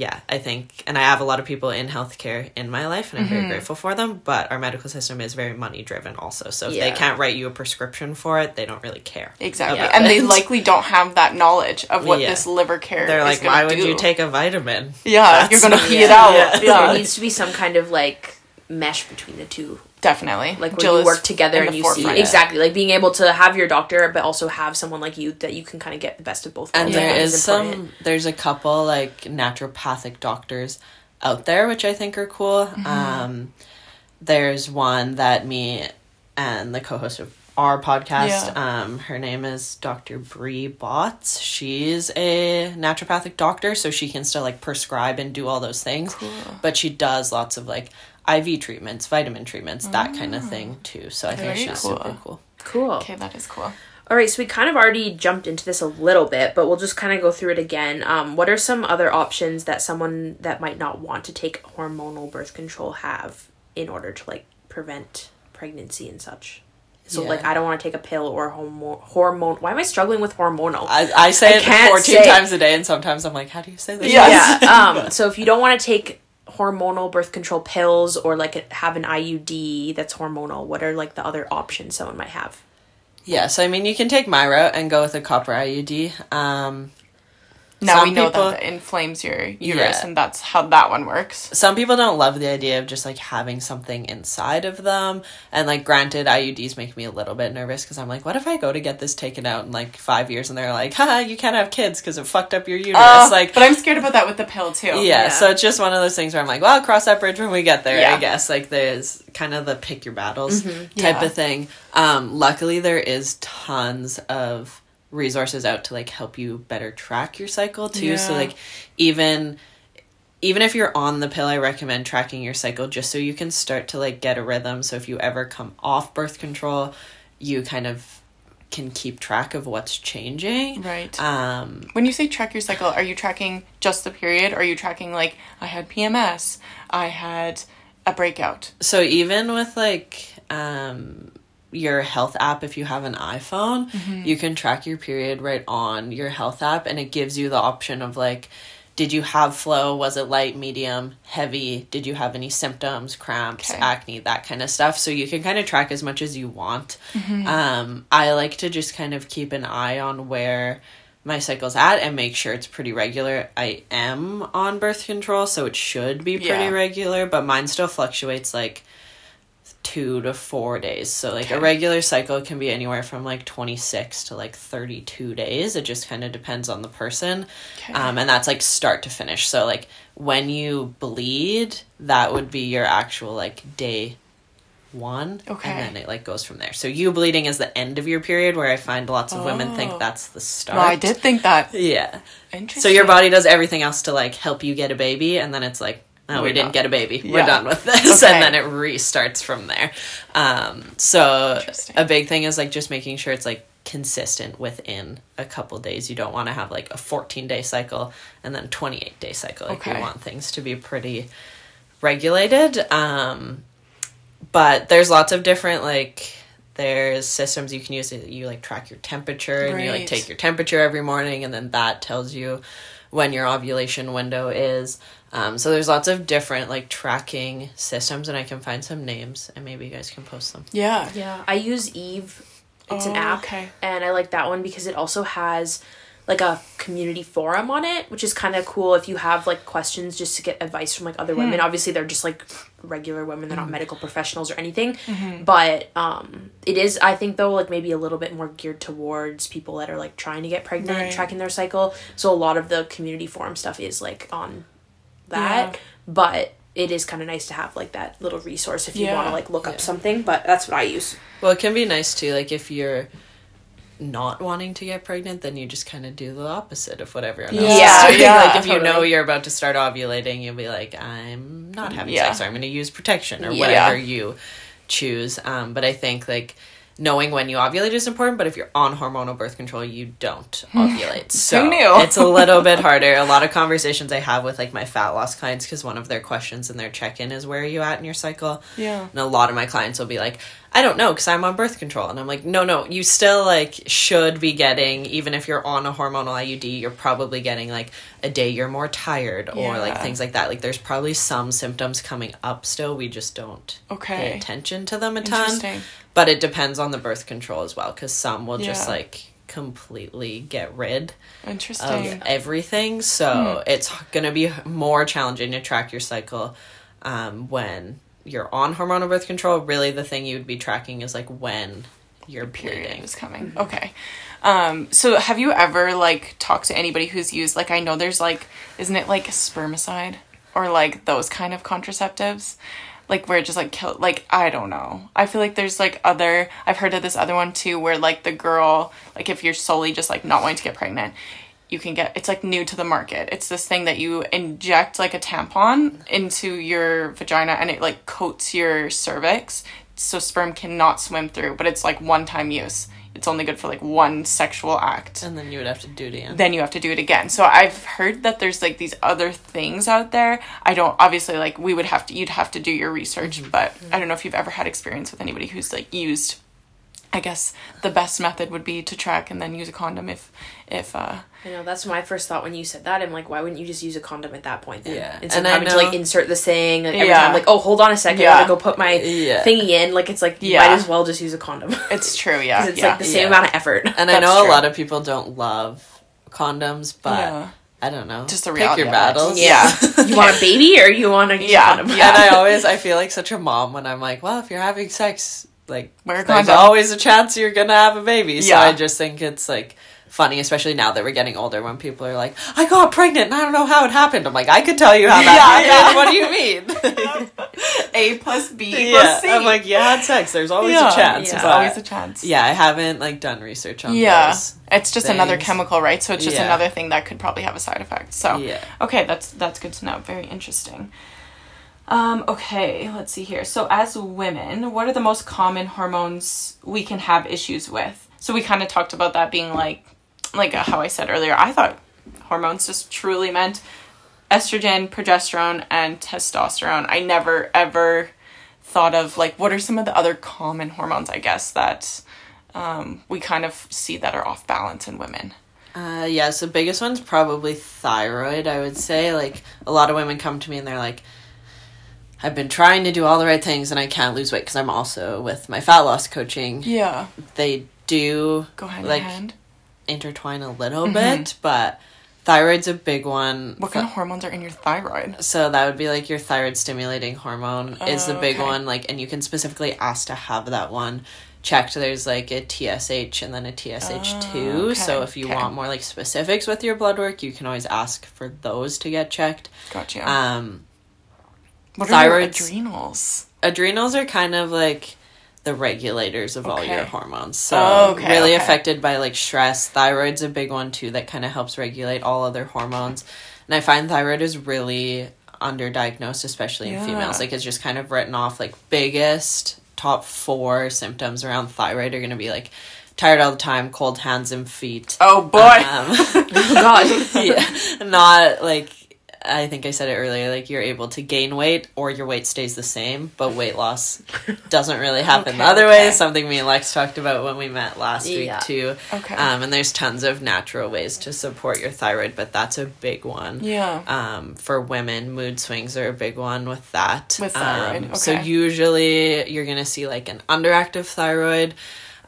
yeah, I think, and I have a lot of people in healthcare in my life, and I'm Mm-hmm. very grateful for them. But our medical system is very money driven, also. So if Yeah. they can't write you a prescription for it, they don't really care. Exactly. about And they likely don't have that knowledge of what Yeah. this liver care is. They're is like, gonna why would do." you take a vitamin? Yeah, That's you're gonna not- pee it Yeah. out. Yeah. Yeah, There needs to be some kind of like mesh between the two definitely. like where Jill you work together and you see forefront. exactly like being able to have your doctor but also have someone like you that you can kind of get the best of both And worlds. there I is some, there's a couple like naturopathic doctors out there, which I think are cool. Mm-hmm. Um, there's one that me and the co-host of our podcast, um, her name is Dr. Bree Botts. She's a naturopathic doctor, so she can still like prescribe and do all those things. But she does lots of like IV treatments, vitamin treatments, that kind of thing too. So I think she's cool. super cool. cool Okay, that is cool. all right so we kind of already jumped into this a little bit but we'll just kind of go through it again um, what are some other options that someone that might not want to take hormonal birth control have in order to like prevent pregnancy and such so Yeah. like i don't want to take a pill or hormone hormone why am i struggling with hormonal I, I say I it 14 say- times a day, and sometimes I'm like, how do you say this? Yes. Yeah. Um, so if you don't want to take hormonal birth control pills or like have an IUD that's hormonal, what are like the other options someone might have? Yeah, so I mean, you can take my route and go with a copper IUD. Um, Now Some we know people- that it inflames your uterus, Yeah. and that's how that one works. some people don't love the idea of just like having something inside of them. And like, granted, IUDs make me a little bit nervous because I'm like, what if I go to get this taken out in like five years and they're like, haha, you can't have kids because it fucked up your uterus? Uh, like, but I'm scared about that with the pill too. yeah, Yeah. so it's just one of those things where I'm like, well, I'll cross that bridge when we get there, Yeah. I guess. Like, there's kind of the pick your battles type Yeah. of thing. Um, luckily, there is tons of resources out to like help you better track your cycle too. So, like, even even if you're on the pill, I recommend tracking your cycle just so you can start to like get a rhythm. So if you ever come off birth control, you kind of can keep track of what's changing. Right. Um, When you say track your cycle, are you tracking just the period? Or are you tracking like I had PMS, I had a breakout? so even with like um your health app if you have an iphone. You can track your period right on your health app and it gives you the option of like did you have flow? Was it light medium heavy? Did you have any symptoms cramps Okay. acne that kind of stuff? So you can kind of track as much as you want. Um i like to just kind of keep an eye on where my cycle's at and make sure it's pretty regular. I am on birth control, so it should be pretty Yeah. regular, but mine still fluctuates like two to four days. So like a regular cycle can be anywhere from like twenty six to like thirty two days. It just kind of depends on the person, Okay. um, and that's like start to finish. So like when you bleed, that would be your actual like day one Okay. and then it like goes from there so you bleeding is the end of your period where i find lots of women Oh. think that's the start No, I did think that. yeah Interesting. so your body does everything else to like help you get a baby, and then it's like, oh, we didn't done. get a baby. We're done with this, Okay. and then it restarts from there. Um, so a big thing is like just making sure it's like consistent within a couple days. You don't want to have like a 14 day cycle and then 28 day cycle. Like Okay. you want things to be pretty regulated. Um, but there's lots of different like there's systems you can use that you like track your temperature and you like take your temperature every morning and then that tells you when your ovulation window is um, so there's lots of different like tracking systems and i can find some names and maybe you guys can post them Yeah. Yeah, I use Eve. It's an Oh, app, okay. and I like that one because it also has like a community forum on it, which is kind of cool if you have like questions just to get advice from like other Hmm. women. Obviously, they're just like regular women; they're not medical professionals or anything. Mm-hmm. But um, it is, I think, though, like maybe a little bit more geared towards people that are like trying to get pregnant, Right. tracking their cycle. So a lot of the community forum stuff is like on that, Yeah. but. It is kind of nice to have like that little resource if you Yeah. want to like look Yeah. up something, but that's what I use. well it can be nice too like if you're not wanting to get pregnant then you just kind of do the opposite of what everyone else Yeah, is doing. yeah, like if you know you're about to start ovulating you'll be like i'm not having Yeah. sex or i'm going to use protection or whatever you choose um, but i think like knowing when you ovulate is important but if you're on hormonal birth control you don't ovulate so knew? it's a little bit harder a lot of conversations i have with like my fat loss clients because one of their questions in their check-in is where are you at in your cycle Yeah. and a lot of my clients will be like, I don't know because I'm on birth control. And I'm like, no, no, you still like should be getting, even if you're on a hormonal IUD, you're probably getting like a day you're more tired or like things like that. Like there's probably some symptoms coming up still. We just don't Okay. pay attention to them a ton. But it depends on the birth control as well because some will just like completely get rid of everything. So it's going to be more challenging to track your cycle um, when you're on hormonal birth control. Really, the thing you would be tracking is like when you're period bleeding. is coming. Okay. Um, so have you ever like talked to anybody who's used like I know there's like isn't it like spermicide or like those kind of contraceptives? Like where it just like kill like I don't know. I feel like there's like other I've heard of this other one too where like the girl like if you're solely just like not wanting to get pregnant, you can get it's like new to the market. It's this thing that you inject like a tampon into your vagina and it like coats your cervix so sperm cannot swim through, but it's like one time use. It's only good for like one sexual act. And then you would have to do it again. Then you have to do it again. So I've heard that there's like these other things out there. I don't obviously like we would have to you'd have to do your research, but I don't know if you've ever had experience with anybody who's like used I guess the best method would be to track and then use a condom if if uh I know that's my first thought when you said that. I'm like, why wouldn't you just use a condom at that point? Then? Yeah. instead And of I having to like insert the thing like, every Yeah. time. Like, oh, hold on a second, Yeah. I gotta go put my Yeah. thingy in. Like, it's like you Yeah. might as well just use a condom. it's true, yeah. 'Cause it's yeah. like the same Yeah. amount of effort. and I know true. a lot of people don't love condoms, but Yeah. I don't know. Just the reality. Pick reality your battles. Yeah. you want a baby or you want to use Yeah. a condom? Yeah. and I always I feel like such a mom when I'm like, well, if you're having sex, like Wear a there's condom. always a chance you're gonna have a baby. So Yeah. I just think it's like funny, especially now that we're getting older, when people are like, I got pregnant and I don't know how it happened. I'm like, I could tell you how that Yeah, happened. yeah. What do you mean? A plus B yeah, plus C. I'm like, you had sex. There's always Yeah. a chance. There's always a chance. Yeah, I haven't like done research on Yeah. It's just another chemical, right? So it's just Yeah. another thing that could probably have a side effect. So Yeah. okay, that's that's good to know. Very interesting. Um, okay, let's see here. So as women, what are the most common hormones we can have issues with? So we kind of talked about that being like like uh, how I said earlier. I thought hormones just truly meant estrogen, progesterone, and testosterone. I never ever thought of like what are some of the other common hormones, I guess, that um, we kind of see that are off balance in women. Uh, yeah, so biggest one's probably thyroid, I would say. Like, a lot of women come to me and they're like, I've been trying to do all the right things and I can't lose weight because I'm also with my fat loss coaching. Yeah. They do Go hand like in hand. Intertwine a little bit, but thyroid's a big one. What kind of hormones are in your thyroid? So that would be like your thyroid stimulating hormone is the big okay. one. Like, and you can specifically ask to have that one checked. There's like a TSH and then a TSH two. Oh, okay, So if you okay. want more like specifics with your blood work, you can always ask for those to get checked. Gotcha. Um, what thyroid's- adrenals? adrenals are kind of like the regulators of all your hormones. So Oh, okay, really okay. affected by like stress. Thyroid's a big one too that kind of helps regulate all other hormones. And I find thyroid is really underdiagnosed, especially in females. Like it's just kind of written off like biggest top four symptoms around thyroid are gonna be like tired all the time, cold hands and feet. Oh boy. Um, Oh God. yeah, not like I think I said it earlier. Like you're able to gain weight or your weight stays the same, but weight loss doesn't really happen the other okay. way. Something me and Lex talked about when we met last Yeah. week too. Okay. Um, and there's tons of natural ways to support your thyroid, but that's a big one. yeah. Um, for women, mood swings are a big one with that. With thyroid, Um, So usually you're gonna see like an underactive thyroid.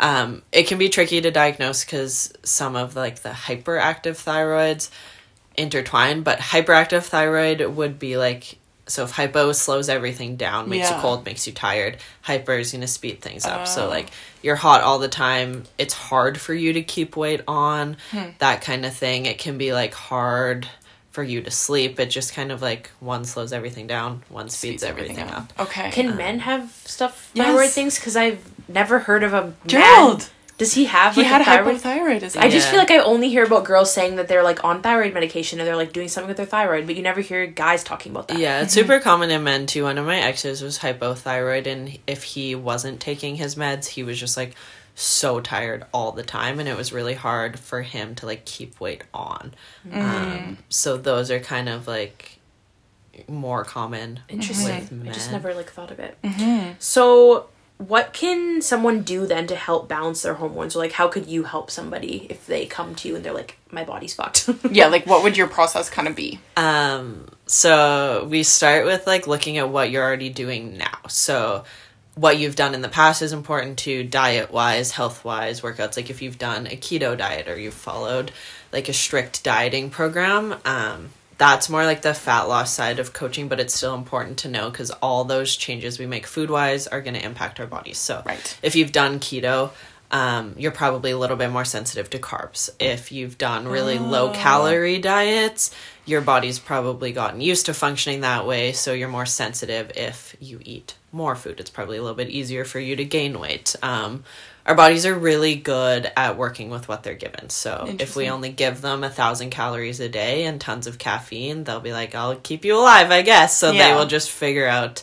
Um, it can be tricky to diagnose because some of like the hyperactive thyroids intertwine, but hyperactive thyroid would be like so if hypo slows everything down, makes Yeah. you cold, makes you tired, hyper is gonna speed things up. So Oh. like you're hot all the time, it's hard for you to keep weight on, Hmm. that kind of thing. It can be like hard for you to sleep. It just kind of like one slows everything down, one speeds, everything, up. Okay. Can men have stuff Yes. thyroid things? Because I've never heard of a man. Gerald. Does he have? He had a thyroid? hypothyroidism. I just Yeah. feel like I only hear about girls saying that they're like on thyroid medication and they're like doing something with their thyroid, but you never hear guys talking about that. Yeah, it's super common in men too. One of my exes was hypothyroid, and if he wasn't taking his meds, he was just like so tired all the time, and it was really hard for him to like keep weight on. Um, so those are kind of like more common. Interesting. with I just never like thought of it. Mm-hmm. So what can someone do then to help balance their hormones? Or like, how could you help somebody if they come to you and they're like, my body's fucked? yeah, like what would your process kind of be? Um, so we start with like looking at what you're already doing now. So what you've done in the past is important to diet wise, health wise, workouts. Like if you've done a keto diet or you've followed like a strict dieting program, um, that's more like the fat loss side of coaching, but it's still important to know because all those changes we make food wise are going to impact our bodies. So, right. if you've done keto, um, you're probably a little bit more sensitive to carbs. If you've done really oh. low calorie diets, your body's probably gotten used to functioning that way, so you're more sensitive if you eat more food. It's probably a little bit easier for you to gain weight. Um, our bodies are really good at working with what they're given. So if we only give them a thousand calories a day and tons of caffeine, they'll be like, I'll keep you alive, I guess. So yeah. they will just figure out.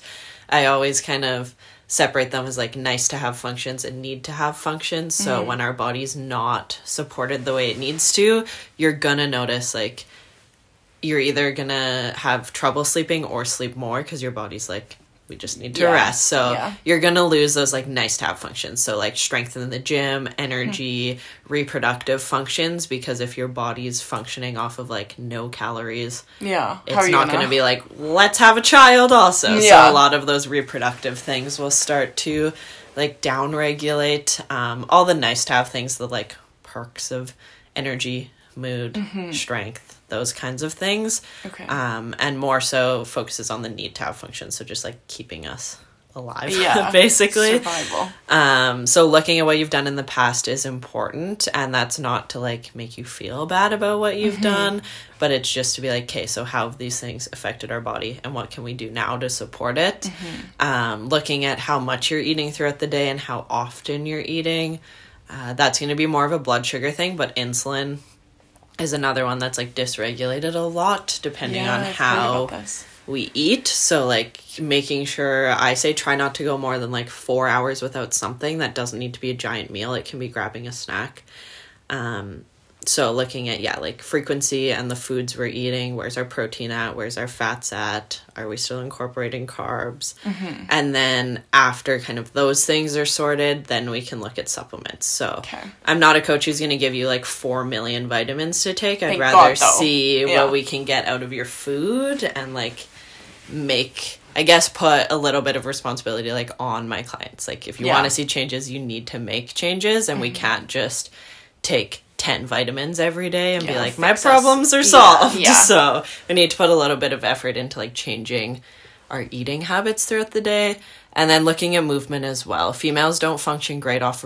I always kind of separate them as like nice to have functions and need to have functions. So mm-hmm. when our body's not supported the way it needs to, you're gonna notice like you're either gonna have trouble sleeping or sleep more because your body's like we just need to yeah. rest. So yeah. you're gonna lose those like nice to have functions. So like strength in the gym, energy, mm-hmm. reproductive functions. Because if your body's functioning off of like no calories, yeah, it's not gonna... gonna... be like let's have a child also. Yeah. So a lot of those reproductive things will start to like downregulate um, all the nice to have things, the like perks of energy, mood, mm-hmm. strength those kinds of things. Okay. Um, and more so focuses on the need to have function. So just like keeping us alive, yeah, basically. Survival. Um, so looking at what you've done in the past is important, and that's not to like make you feel bad about what you've mm-hmm. done, but it's just to be like, okay, so how have these things affected our body, and what can we do now to support it? Mm-hmm. Um, looking at how much you're eating throughout the day and how often you're eating. Uh, that's going to be more of a blood sugar thing, but insulin is another one that's like dysregulated a lot depending yeah, on I've how we eat. So like making sure I say try not to go more than like four hours without something. That doesn't need to be a giant meal. It can be grabbing a snack. Um, so looking at yeah like frequency and the foods we're eating where's our protein at where's our fats at are we still incorporating carbs mm-hmm. and then after kind of those things are sorted then we can look at supplements so okay. i'm not a coach who's going to give you like 4 million vitamins to take i'd Thank rather God, see yeah. what we can get out of your food and like make I guess put a little bit of responsibility like on my clients. Like if you yeah. want to see changes, you need to make changes and mm-hmm. we can't just take 10 vitamins every day and yeah, be like my problems us. are solved yeah, yeah. so we need to put a little bit of effort into like changing our eating habits throughout the day and then looking at movement as well females don't function great off,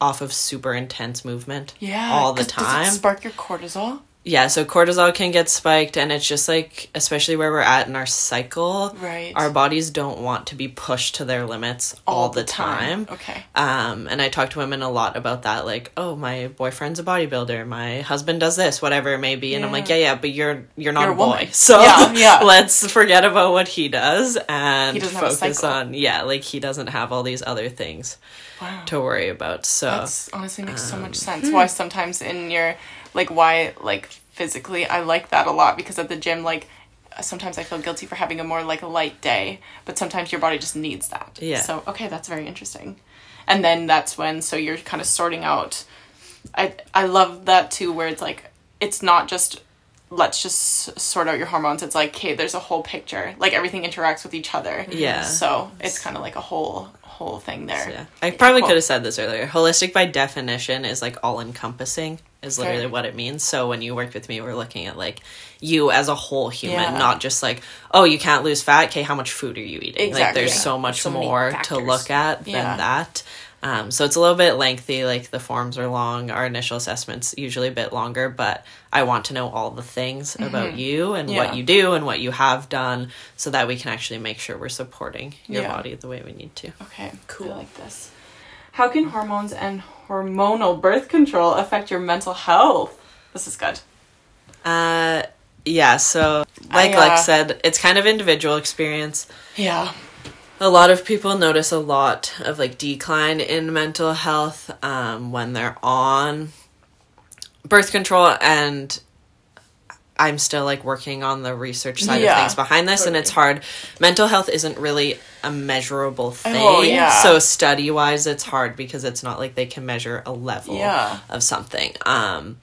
off of super intense movement yeah all the time spark your cortisol yeah, so cortisol can get spiked, and it's just like, especially where we're at in our cycle, right? Our bodies don't want to be pushed to their limits all, all the, time. time. Okay. Um, and I talk to women a lot about that, like, oh, my boyfriend's a bodybuilder, my husband does this, whatever it may be, and. I'm like, yeah, yeah, but you're you're not you're a boy, so yeah, yeah. let's forget about what he does and he focus on, yeah, like he doesn't have all these other things wow. to worry about. So that honestly makes um, so much um, sense. Why sometimes in your like why like physically I like that a lot because at the gym like sometimes I feel guilty for having a more like light day, but sometimes your body just needs that. Yeah. So okay, that's very interesting. And then that's when so you're kind of sorting out I I love that too where it's like it's not just let's just sort out your hormones. It's like, okay, there's a whole picture. Like everything interacts with each other. Yeah. So it's kind of like a whole whole thing there. Yeah. I probably cool. could have said this earlier. Holistic by definition is like all encompassing is literally okay. what it means. So when you worked with me, we're looking at like you as a whole human, yeah. not just like, oh, you can't lose fat. Okay, how much food are you eating? Exactly. Like there's yeah. so much so more to look at than that. Um, so it's a little bit lengthy, like the forms are long. Our initial assessment's usually a bit longer, but I want to know all the things mm-hmm. about you and yeah. what you do and what you have done so that we can actually make sure we're supporting your yeah. body the way we need to. Okay, cool. I like this. How can hormones and hormonal birth control affect your mental health? This is good. Uh, yeah, so like I, uh, Lex said, it's kind of individual experience. Yeah a lot of people notice a lot of like decline in mental health um, when they're on birth control and I'm still like working on the research side Yeah, of things behind this, and it's hard. Mental health isn't really a measurable thing. Oh, yeah. So study wise, it's hard because it's not like they can measure a level Yeah. of something. Um,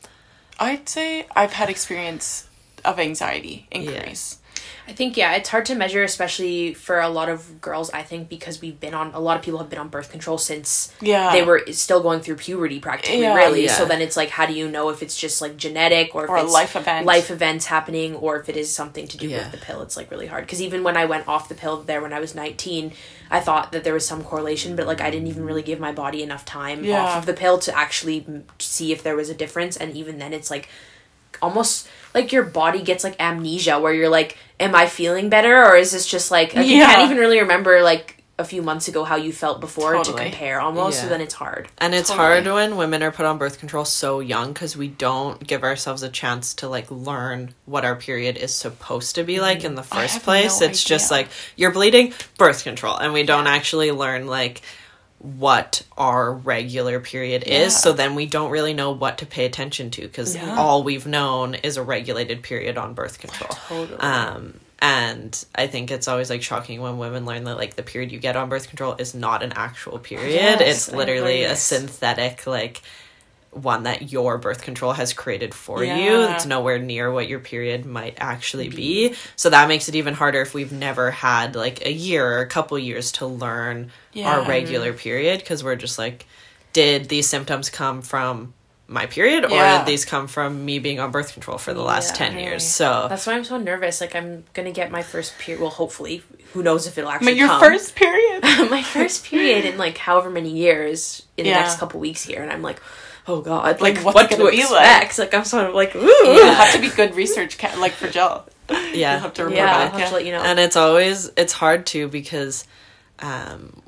I'd say I've had experience of anxiety increase. I think yeah, it's hard to measure, especially for a lot of girls. I think because we've been on a lot of people have been on birth control since Yeah. they were still going through puberty practically. Yeah. really, Yeah. so then it's like, how do you know if it's just like genetic or if Or a it's life event. life events happening, or if it is something to do Yeah. with the pill? It's like really hard because even when I went off the pill there when I was nineteen, I thought that there was some correlation, but like I didn't even really give my body enough time Yeah. off of the pill to actually see if there was a difference, and even then, it's like almost like your body gets like amnesia where you're like am i feeling better? Or is this just like, like you can't even really remember like a few months ago how you felt before Totally. to compare almost so then it's hard. And it's Totally. hard when women are put on birth control so young because we don't give ourselves a chance to like learn what our period is supposed to be like in mm-hmm. the first place. no it's just like you're bleeding, birth control, and we don't actually learn like what our regular period Yeah. is. So then we don't really know what to pay attention to because Yeah. all we've known is a regulated period on birth control. Totally. Um, and I think it's always like shocking when women learn that like the period you get on birth control is not an actual period. Yes, it's literally a synthetic like one that your birth control has created for you. It's nowhere near what your period might actually be. So that makes it even harder if we've never had like a year or a couple years to learn our mm-hmm. regular period because we're just like, did these symptoms come from my period or Yeah. did these come from me being on birth control for the last Yeah. 10 years? So that's why i'm so nervous like i'm gonna get my first period well hopefully who knows if it'll actually But your come. first period. my first period in like however many years in Yeah. the next couple weeks here and i'm like oh god Like, like, what's what it to gonna be expect like? i'm sort of like ooh It'll have to be good research, ca- like for Jill. yeah. You'll have to report yeah i'll back. have to let you know and it's always it's hard too because um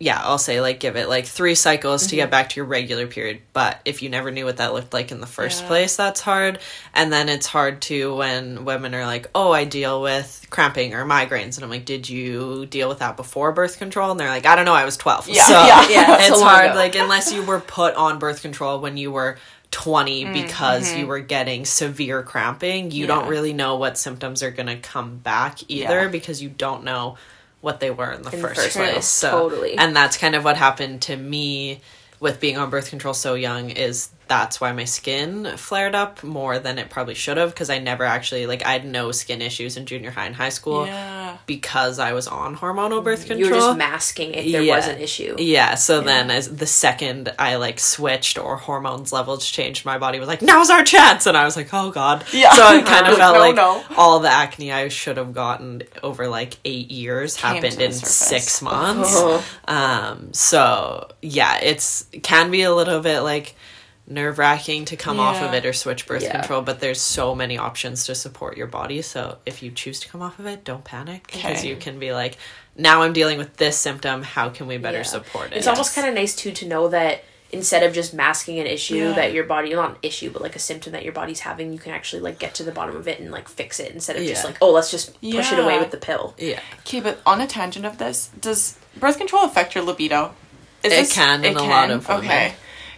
yeah i'll say like give it like three cycles to Mm-hmm. get back to your regular period but if you never knew what that looked like in the first Yeah. place that's hard and then it's hard too when women are like oh i deal with cramping or migraines and i'm like did you deal with that before birth control and they're like i don't know i was 12 Yeah, so yeah. Yeah, it's hard ago. like unless you were put on birth control when you were 20 Mm, because mm-hmm. you were getting severe cramping you don't really know what symptoms are going to come back either Yeah. because you don't know what they were in the In first, first place. place. So, Totally. And that's kind of what happened to me with being on birth control so young is that's why my skin flared up more than it probably should have because I never actually like I had no skin issues in junior high and high school Yeah. Because I was on hormonal birth control. you were just masking if there Yeah. was an issue Yeah, so then as the second I like switched or hormones levels changed, my body was like, "Now's our chance," and I was like, "Oh God!" Yeah. So it kind of felt no, like no. all the acne I should have gotten over like eight years Came happened in surface. six months. Oh. Um, so yeah, it's can be a little bit like nerve wracking to come off of it or switch birth Yeah. control, but there's so many options to support your body. So if you choose to come off of it, don't panic because Okay. you can be like, now I'm dealing with this symptom. How can we better Yeah. support it? It's almost kind of nice too to know that instead of just masking an issue Yeah. that your body not an issue but like a symptom that your body's having, you can actually like get to the bottom of it and like fix it instead of just like oh let's just push it away with the pill. yeah. Okay, but on a tangent of this, does birth control affect your libido? Is It can in a lot of women. Okay,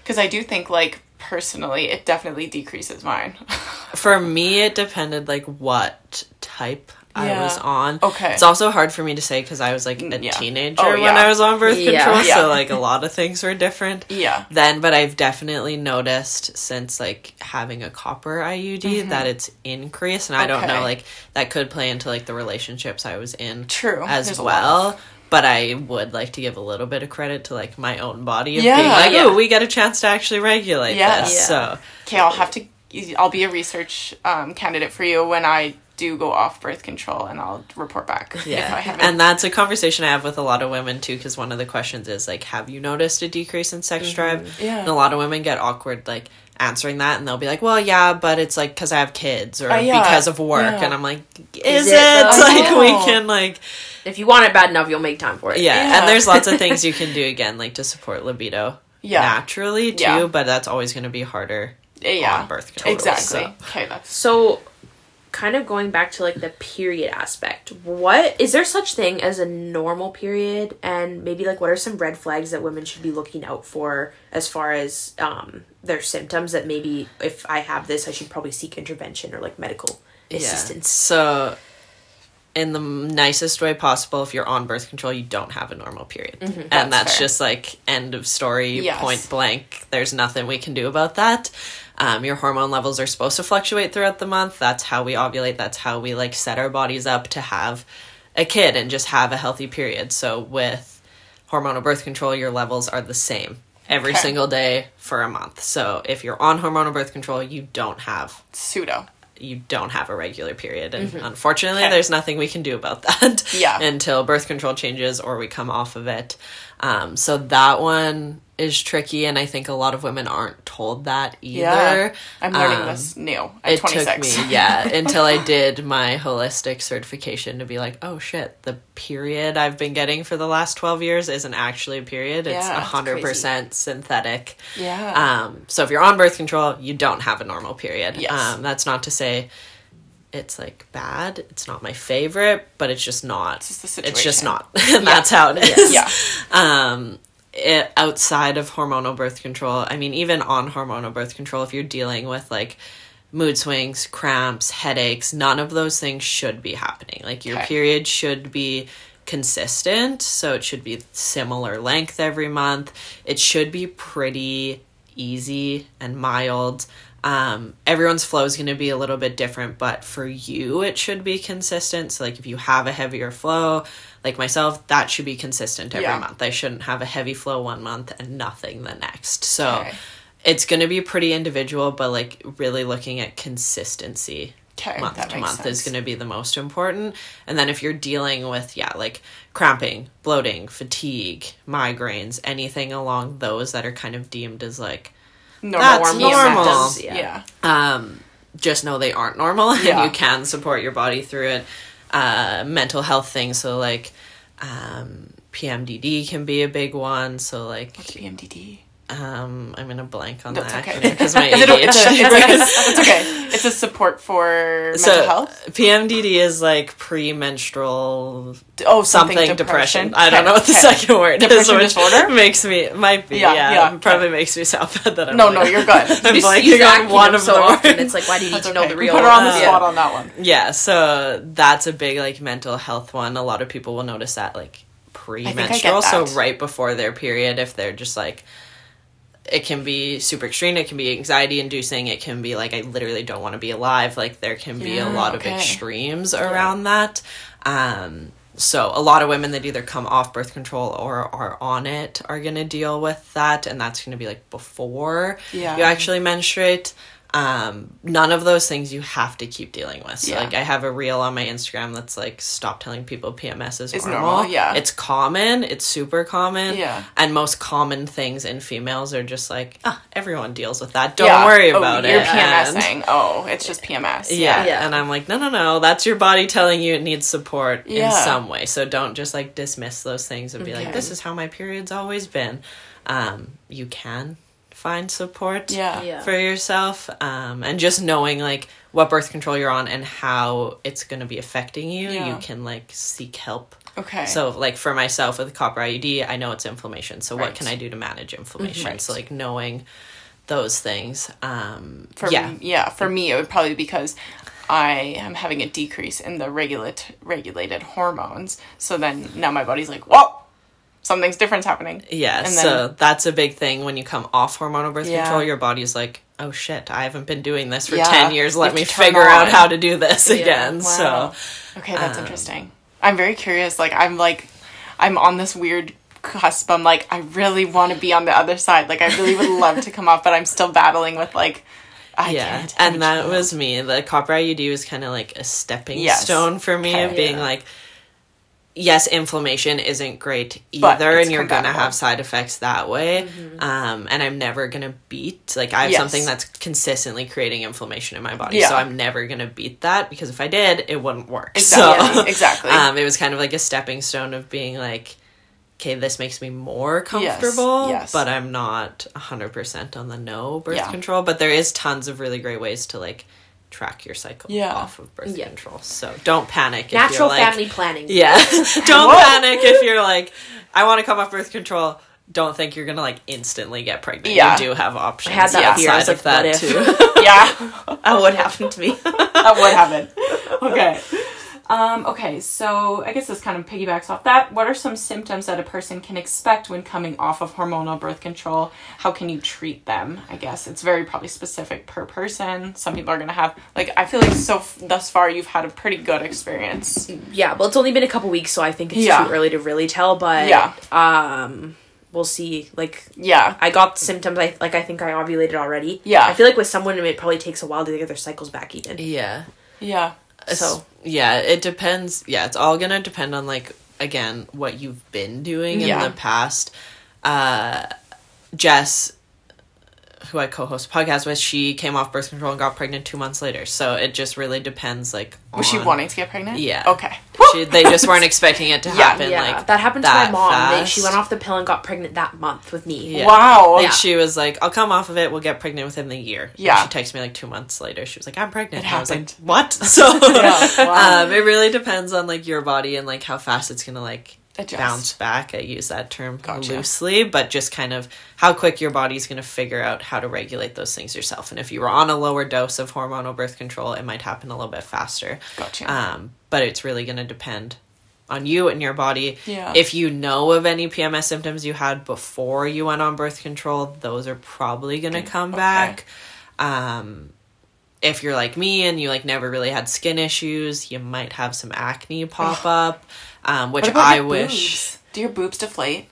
because I do think like personally, it definitely decreases mine. For me, it depended like what type I was on. Okay. It's also hard for me to say because I was like a yeah. teenager Oh, when. I was on birth Yeah. control, Yeah. so like a lot of things were different. yeah. then but i've definitely noticed since like having a copper iud that it's increased and i don't know Mm-hmm. Like that could play into like the relationships i was in True. as There's a lot well but i would like to give a little bit of credit to like my own body of Yeah. being like Yeah. oh we get a chance to actually regulate Yes. this Yeah. so Okay, I'll have to. I'll be a research um, candidate for you when I do go off birth control, and I'll report back if I yeah and that's a conversation i have with a lot of women too because one of the questions is like have you noticed a decrease in sex drive Mm-hmm. Yeah. and a lot of women get awkward like answering that and they'll be like well yeah but it's like because i have kids or Uh, yeah. because of work Yeah. and i'm like is, Is it, it, like I we can like If you want it bad enough, you'll make time for it. yeah. Yeah. and there's lots of things you can do again like to support libido Yeah. naturally too Yeah. but that's always going to be harder yeah, on birth control exactly. so- Okay, that's So kind of going back to like the period aspect. What is there such thing as a normal period? And maybe like what are some red flags that women should be looking out for as far as um their symptoms that maybe if i have this i should probably seek intervention or like medical assistance? So, in the nicest way possible, if you're on birth control, you don't have a normal period. and That's that's fair. just like end of story, Yes. point blank. There's nothing we can do about that. Um, your hormone levels are supposed to fluctuate throughout the month. That's how we ovulate. That's how we like set our bodies up to have a kid and just have a healthy period. So, with hormonal birth control, your levels are the same every Okay. single day for a month. So, if you're on hormonal birth control, you don't have Pseudo. You don't have a regular period and mm-hmm. unfortunately Okay. there's nothing we can do about that Yeah. until birth control changes or we come off of it um, so that one is tricky and i think a lot of women aren't told that either Yeah. I'm learning Um, this new at it 26. took me yeah until i did my holistic certification to be like oh shit the period i've been getting for the last 12 years isn't actually a period it's Yeah, 100% synthetic Yeah. um, so if you're on birth control, you don't have a normal period. Yes. Um, that's not to say it's like bad. It's not my favorite, but it's just not. It's just It's just not. and that's how it is. Yeah. Um, it, outside of hormonal birth control, I mean, even on hormonal birth control, if you're dealing with like mood swings, cramps, headaches, none of those things should be happening. Like your Okay. period should be consistent, so it should be similar length every month. It should be pretty easy and mild. Um, everyone's flow is going to be a little bit different, but for you, it should be consistent. So, like, if you have a heavier flow, like myself, that should be consistent every Yeah. month. I shouldn't have a heavy flow one month and nothing the next. So, Okay. it's going to be pretty individual, but like really looking at consistency Okay, month to month is going to be the most important. And then if you're dealing with, yeah, like cramping, bloating, fatigue, migraines, anything along those that are kind of deemed as like, Normal That's hormone normal. symptoms. Yeah. Yeah. um, just know they aren't normal Yeah. and you can support your body through it. Uh, mental health things, so like um, PMDD can be a big one. So like, What's EMDD? Um, I'm gonna blank on That's that okay. because my Is it a- it's, a, ADHD it's, it's okay. It's a support for mental so health. PMDD is like premenstrual Oh, something, something, depression. I don't know what the okay. second word is, Depression which disorder? makes me might be Yeah, yeah, yeah, it probably makes me sound bad that I'm No, like- no, you're good. I'm You just blanking use on one of so the often words. it's like why do you need That's to know okay. the We real put her on the uh, spot on that one. Yeah, so that's a big like mental health one. A lot of people will notice that like I premenstrual, get so right before their period, if they're just like it can be super extreme, it can be anxiety inducing, it can be like I literally don't want to be alive. Like there can be a lot okay. of extremes around that. Um so a lot of women that either come off birth control or are on it are going to deal with that and that's going to be like before Yeah. you actually menstruate um none of those things you have to keep dealing with so Yeah. like i have a reel on my instagram that's like stop telling people pms is It's normal. normal, yeah. it's common it's super common Yeah. and most common things in females are just like ah everyone deals with that don't Yeah. worry Oh, about you're it And- PMSing. Oh, it's just PMS. yeah. Yeah. and i'm like no no no that's your body telling you it needs support in some way so don't just like dismiss those things and be like this is how my period's always been um you can find support Yeah. Yeah. for yourself um and just knowing like what birth control you're on and how it's going to be affecting you Yeah. you can like seek help Okay. so like for myself with copper IUD, I know it's inflammation. So what can I do to manage inflammation? Right. So like knowing those things. Um for yeah. me, yeah, for me it would probably be because I am having a decrease in the regulate regulated hormones. So then now my body's like, whoa, something's different's happening. Yeah, And so that's a big thing when you come off hormonal birth Yeah. control, your body's like, "Oh shit, I haven't been doing this for Yeah. 10 years. Let me figure out how to do this again." Wow. So, Okay, that's Um, interesting. I'm very curious. Like I'm like I'm on this weird cusp. I'm like I really want to be on the other side. Like I really would love to come off, but I'm still battling with like I yeah. And that was me. The copper IUD was kind of like a stepping Yes. stone for me Okay. of being Yeah. like yes, inflammation isn't great either, and you're gonna have side effects that way. Um, and I'm never gonna beat like I have Yes. something that's consistently creating inflammation in my body, Yeah. so I'm never gonna beat that because if I did, it wouldn't work. Exactly, So, exactly. Um, it was kind of like a stepping stone of being like. Okay, this makes me more comfortable, yes. but I'm not 100% on the no birth Yeah. control. But there is tons of really great ways to like track your cycle Yeah. off of birth Yeah. control. So don't panic. if Natural you're like, family planning. Yeah. don't panic if you're like, I want to come off birth control. Don't think you're gonna like instantly get pregnant. Yeah. You do have options. I had that fear. I was outside like, of what that if? too. yeah. That would happen to me. that would happen. Okay. Um, okay, so I guess this kind of piggybacks off that. What are some symptoms that a person can expect when coming off of hormonal birth control? How can you treat them? I guess it's very probably specific per person. Some people are gonna have like I feel like so f- thus far you've had a pretty good experience. yeah, well, it's only been a couple weeks, so I think it's Yeah. too early to really tell. But Yeah. um, we'll see. Like, Yeah. I got symptoms. I like. I think I ovulated already. Yeah. I feel like with someone, it probably takes a while to get their cycles back even. yeah. Yeah. So yeah, it depends. Yeah, it's all gonna depend on like again what you've been doing Yeah. in the past. Uh, Jess, who I co-host a podcast with, she came off birth control and got pregnant two months later. So it just really depends. Like, Was she wanting to get pregnant? Yeah. Okay. She, they just weren't expecting it to happen. yeah, like that happened to that my mom. They, she went off the pill and got pregnant that month with me. Yeah. Wow. Like Yeah. she was like, "I'll come off of it. We'll get pregnant within the year." And Yeah. she texted me like two months later. She was like, "I'm pregnant." It And I was like, happened. "What?" So, Yeah, wow. um, it really depends on like your body and like how fast it's gonna like Adjust. bounce back. I use that term Gotcha. loosely, but just kind of how quick your body's gonna figure out how to regulate those things yourself. And if you were on a lower dose of hormonal birth control, it might happen a little bit faster. Gotcha. Um, but it's really gonna depend on you and your body. Yeah. If you know of any PMS symptoms you had before you went on birth control, those are probably going to come okay. back. Um, if you're like me and you like never really had skin issues, you might have some acne pop up, um, which I wish. boobs? Do your boobs deflate?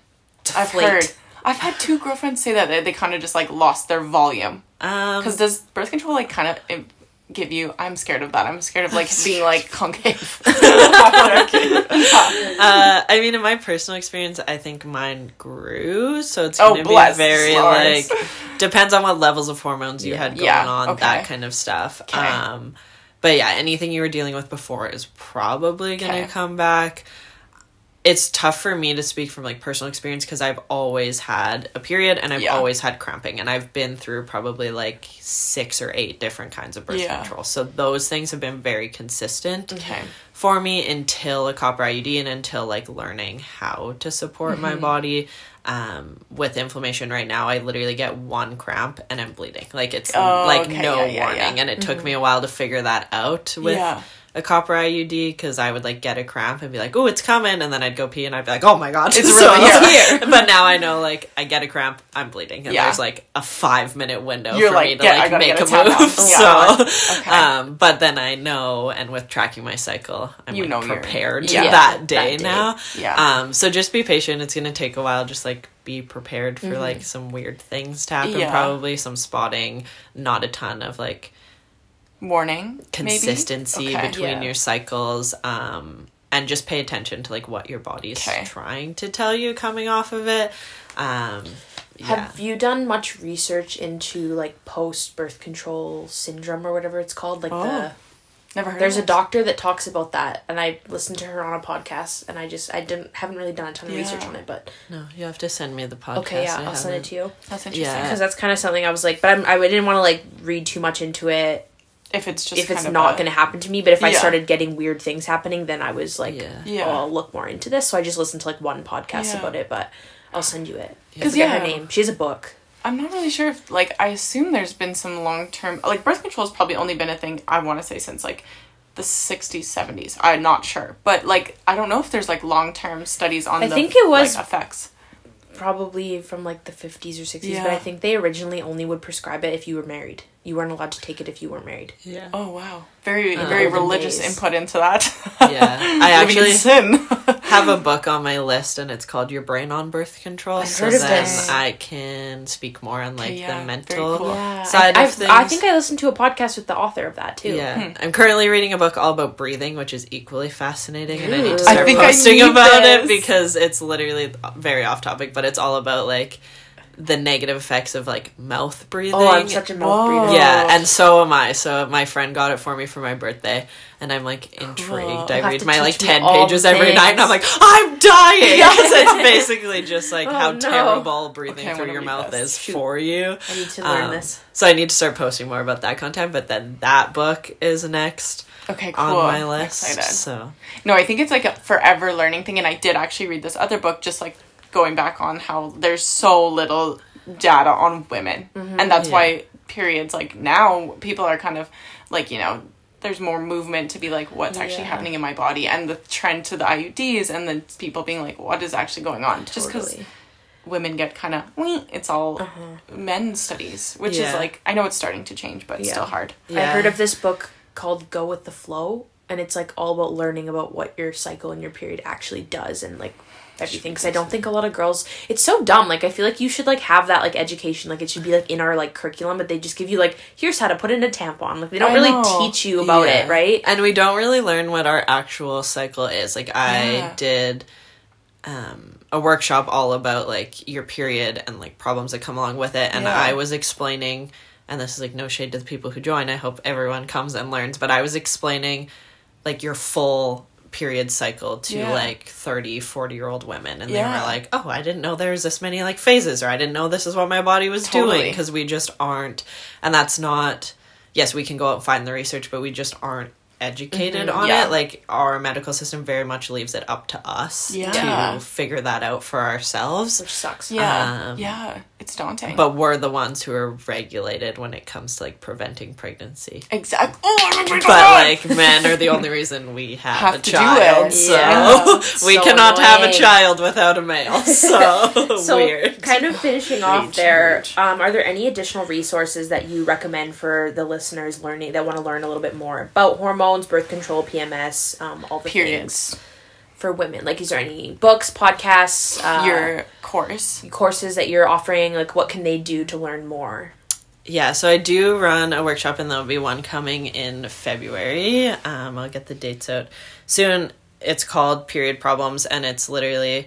I've heard. I've had two girlfriends say that they, they kind of just like lost their volume. Um, Because does birth control like kind of give you? I'm scared of that. I'm scared of like being like concave. uh, I mean, in my personal experience, I think mine grew, so it's Oh, going to be very like depends on what levels of hormones you had going Yeah, on, okay. that kind of stuff. Okay. Um, but yeah, anything you were dealing with before is probably going to Okay. come back. It's tough for me to speak from like personal experience because I've always had a period and I've Yeah. always had cramping and I've been through probably like six or eight different kinds of birth Yeah. control. So those things have been very consistent Okay. for me until a copper IUD and until like learning how to support Mm-hmm. my body. Um, with inflammation right now, I literally get one cramp and I'm bleeding. Like it's Oh, like okay, no yeah, warning. Mm-hmm. and it took me a while to figure that out with Yeah. A copper IUD because I would like get a cramp and be like, "Oh, it's coming," and then I'd go pee and I'd be like, "Oh my god, It's So- really here. but now I know like I get a cramp, I'm bleeding, and Yeah. there's like a five minute window You're for like, me to "Get- like make a move. tampon." Yeah. So, Okay. um, but then I know, and with tracking my cycle, I'm You like, know prepared yeah, that day that day. now. Yeah. Um, so just be patient. It's gonna take a while. Just like be prepared for like some weird things to happen. Mm-hmm. Probably some spotting. Not a ton of like Warning. maybe? consistency Okay. between Yeah. your cycles. Um, and just pay attention to like what your body's Okay. trying to tell you coming off of it. Um, yeah. Have you done much research into like post birth control syndrome or whatever it's called? Like Oh, the Never heard. there's of a doctor that talks about that, and I listened to her on a podcast, and I just I didn't haven't really done a ton of research on it, but no, you have to send me the podcast. okay, yeah, I I'll send it to you That's interesting. Yeah. because that's kind of something I was like, but I'm, I didn't want to like read too much into it If it's just if it's of not a- going to happen to me. But if I started getting weird things happening, then I was like, Yeah. Yeah. oh, I'll look more into this. So I just listened to like one podcast Yeah. about it, but I'll send you it. Because yeah. her name. She has a book. I'm not really sure if like I assume there's been some long term like birth control has probably only been a thing I want to say since like the 60s 70s I'm not sure but like I don't know if there's like long term studies on I the think it was- like, effects Probably from like the 50s or 60s, but I think they originally only would prescribe it if you were married. You weren't allowed to take it if you weren't married. Yeah. oh wow very uh, very religious days. input into that Yeah. I actually sin have a book on my list and it's called Your Brain on Birth Control. I've so then this. I can speak more on like yeah, the mental cool. side I, of things. I think I listened to a podcast with the author of that too. Yeah, hmm. I'm currently reading a book all about breathing, which is equally fascinating, and I need to start posting about it because it's literally very off topic, but it's all about like the negative effects of like mouth breathing. Oh, I'm such a mouth Whoa. breather. yeah, and so am I. So my friend got it for me for my birthday, and I'm like intrigued. You'll I read my like ten pages every night, and I'm like. I'm dying. Yes, it's basically just like Oh, how no. terrible breathing Okay, through your mouth this. is Shoot. for you. I need to learn Um, this. So I need to start posting more about that content. But then that book is next Okay, cool. on my list. So No, I think it's like a forever learning thing. And I did actually read this other book, just like going back on how there's so little data on women. Mm-hmm. And that's Yeah. why periods, like now, people are kind of like, you know, there's more movement to be like, what's actually Yeah. happening in my body? And the trend to the IUDs, and then people being like, what is actually going on? Just because women get kind of, it's all uh-huh. men's studies, which is like, I know it's starting to change, but it's Yeah. still hard. I heard of this book called Go with the Flow, and it's like all about learning about what your cycle and your period actually does and like everything. Because I don't think a lot of girls. It's so dumb. Like I feel like you should like have that like education. Like it should be like in our like curriculum, but they just give you like here's how to put in a tampon. Like they don't I really know. teach you about Yeah. it, right? And we don't really learn what our actual cycle is. Like I Yeah. did um, a workshop all about like your period and like problems that come along with it, and Yeah. I was explaining. And this is like no shade to the people who join. I hope everyone comes and learns. But I was explaining like your full period cycle to Yeah. like 30 40 year old women and they were like oh i didn't know there was this many like phases or i didn't know this is what my body was doing because we just aren't and that's not yes we can go out and find the research but we just aren't educated on Mm-hmm. Yeah. it like our medical system very much leaves it up to us Yeah. to figure that out for ourselves Which sucks. Yeah. Um, yeah. It's daunting. but we're the ones who are regulated when it comes to like preventing pregnancy Exactly. Oh, but like men are the only reason we have, Have a to do child it. so Yeah. we So cannot have a child without a male so, So, weird kind of finishing off Huge, there, um, are there any additional resources that you recommend for the listeners learning that want to learn a little bit more about hormones, birth control, PMS, um, all the Periods. things for women? Like, is there any books, podcasts, uh, Your course. courses that you're offering? Like, what can they do to learn more? yeah so i do run a workshop and there'll be one coming in february um, i'll get the dates out soon it's called period problems and it's literally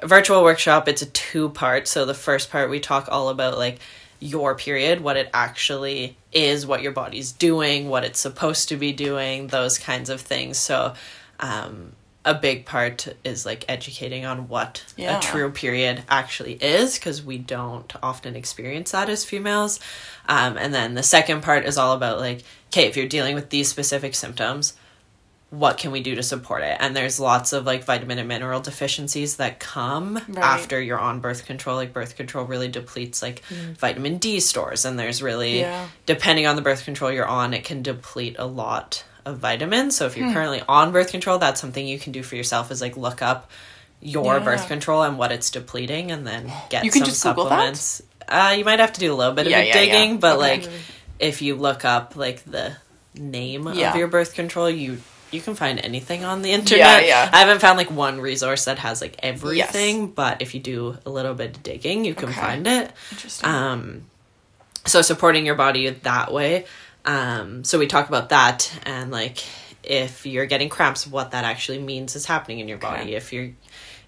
a virtual workshop it's a two part so the first part we talk all about like your period what it actually is what your body's doing what it's supposed to be doing those kinds of things so um, a big part is like educating on what Yeah. a true period actually is because we don't often experience that as females um, and then the second part is all about like okay if you're dealing with these specific symptoms what can we do to support it and there's lots of like vitamin and mineral deficiencies that come Right. after you're on birth control like birth control really depletes like vitamin d stores and there's really Yeah. depending on the birth control you're on it can deplete a lot of vitamins so if Hmm. you're currently on birth control that's something you can do for yourself is like look up your Yeah. birth control and what it's depleting and then get You can some just supplements uh, you might have to do a little bit Yeah, of yeah, digging but Okay. like if you look up like the name of your birth control you you can find anything on the internet yeah. i haven't found like one resource that has like everything but if you do a little bit of digging you can Okay. find it Interesting. um so supporting your body that way um so we talk about that and like if you're getting cramps what that actually means is happening in your body. Okay. if you're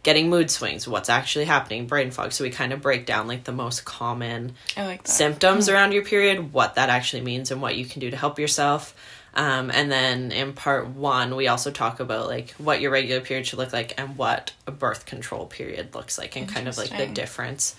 getting mood swings what's actually happening brain fog. So we kind of break down like the most common like symptoms around your period, what that actually means, and what you can do to help yourself. Um, and then in part one, we also talk about like what your regular period should look like and what a birth control period looks like, and kind of like the difference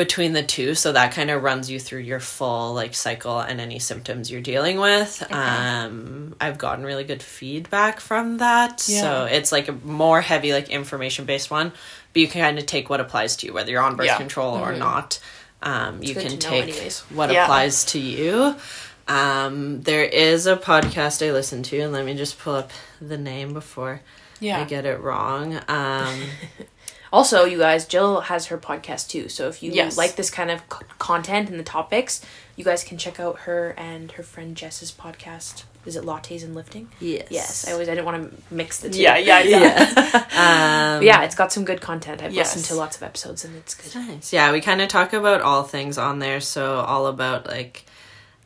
between the two. So that kind of runs you through your full like cycle and any symptoms you're dealing with. Um, I've gotten really good feedback from that. So it's like a more heavy like information based one, but you can kind of take what applies to you, whether you're on birth Yeah. control or not. Um, you can take what Yeah. applies to you. Um, there is a podcast I listen to, and let me just pull up the name before Yeah. I get it wrong. Um, Also, you guys, Jill has her podcast too. So if you Yes. like this kind of c- content and the topics, you guys can check out her and her friend Jess's podcast. Is it Lattes and Lifting? yes. Yes. I always I didn't want to mix the two. Yeah, yeah, yeah. Um, yeah, it's got some good content. I've Yes. listened to lots of episodes and it's good. Nice. Yeah, we kind of talk about all things on there. So all about like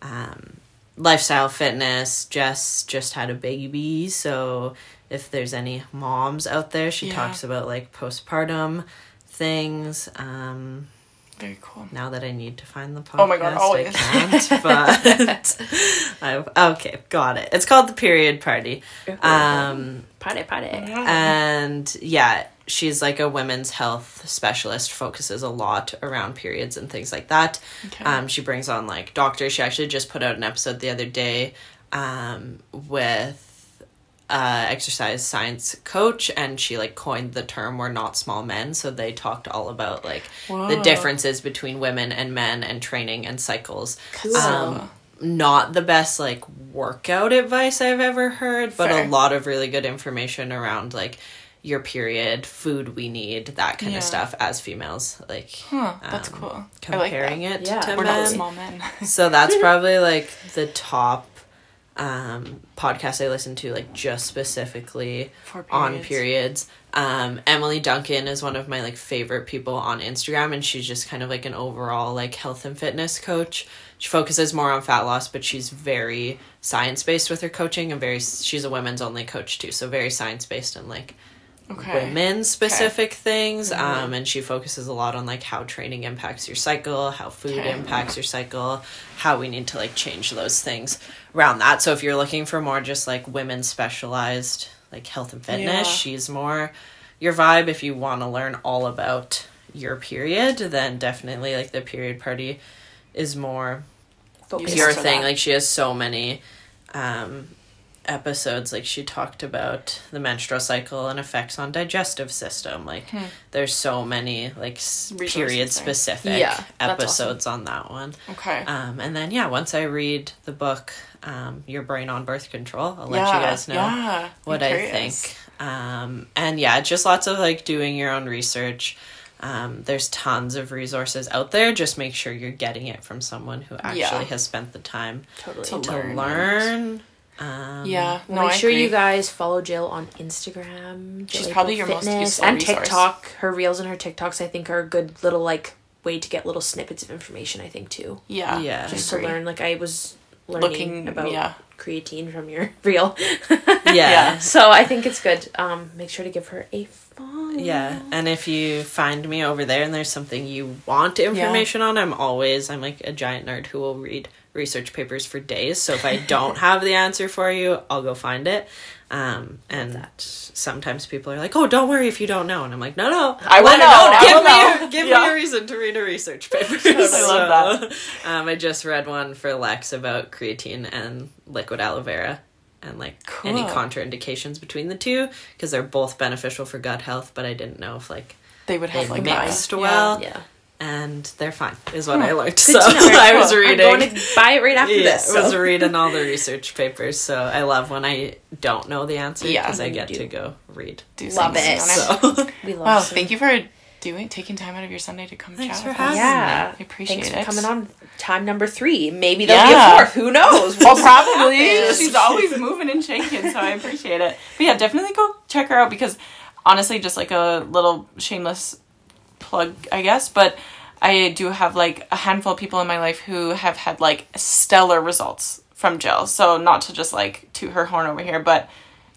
um, lifestyle, fitness. Jess just had a baby, so if there's any moms out there, she Yeah. talks about like postpartum things. Um, Very cool. Now that I need to find the podcast, Oh my God, always. I can't. But I've, okay, got it. It's called the Period Party. Um, Party, party. and yeah, she's like a women's health specialist. Focuses a lot around periods and things like that. Okay. Um, she brings on like doctors. She actually just put out an episode the other day um, with uh, exercise science coach, and she like coined the term "we're not small men." So they talked all about like the differences between women and men and training and cycles. Cool. Um, not the best like workout advice I've ever heard, but Fair. a lot of really good information around like your period, food we need, that kind Yeah. of stuff as females. Like Huh, that's um, cool. Like comparing that. it Yeah. to We're men. not small men. So that's probably like the top um podcast I listen to like just specifically For on periods. periods. Um Emily Duncan is one of my like favorite people on Instagram and she's just kind of like an overall like health and fitness coach. She focuses more on fat loss but she's very science based with her coaching and very she's a women's only coach too. So very science based and like Okay. women specific things Mm-hmm. um and she focuses a lot on like how training impacts your cycle how food Okay. impacts your cycle how we need to like change those things around that so if you're looking for more just like women specialized like health and fitness Yeah. she's more your vibe if you want to learn all about your period then definitely like the period party is more Focus your thing that. like she has so many um episodes like she talked about the menstrual cycle and effects on digestive system like there's so many like Hmm. Resources period specific Yeah, episodes on that one Okay. um and then yeah once i read the book um your brain on birth control i'll let you guys know Yeah. what I'm I curious. think. Um, and yeah, just lots of like doing your own research. Um, there's tons of resources out there. Just make sure you're getting it from someone who actually Yeah. has spent the time Totally. To to learn. learn. Um, Yeah. No, Make I sure you guys follow Jill on Instagram. She's Jill probably April your most Fitness, useful and resource. TikTok. Her reels and her TikToks, I think, are a good little like way to get little snippets of information. I think too, Yeah. Yeah. Just to learn. Like I was learning Looking- about yeah. creatine from your reel. Yeah. Yeah. so I think it's good. Um, make sure to give her a follow. Yeah, and if you find me over there and there's something you want information on, I'm always I'm like a giant nerd who will read research papers for days. So if I don't have the answer for you, I'll go find it. Um, and that. sometimes people are like, "Oh, don't worry if you don't know," and I'm like, "No, no, I wanna know. I Give me, know. A, give Yeah. me a reason to read a research paper." I love that. Um, I just read one for Lex about creatine and liquid aloe vera. And like any contraindications between the two, because they're both beneficial for gut health, but I didn't know if like They would have they like mixed a, well, Yeah. And they're fine. Is what oh, I learned. So to know. I was Cool. Reading. I'm going to buy it right after yeah, this. I was so. reading all the research papers. So I love when I don't know the answer Yeah. because I get do. to go read. Do Love something it. So We love Wow, some- thank you for doing taking time out of your Sunday to come Thanks chat for with having us. Yeah. I appreciate it. Thanks it. for coming on time number three. Maybe there'll Yeah. be a fourth. Who knows? Well, probably. She's always moving and shaking, so I appreciate it. But yeah, definitely go check her out because honestly, just like a little shameless plug, I guess, but I do have like a handful of people in my life who have had like stellar results from Jill. So not to just like toot her horn over here, but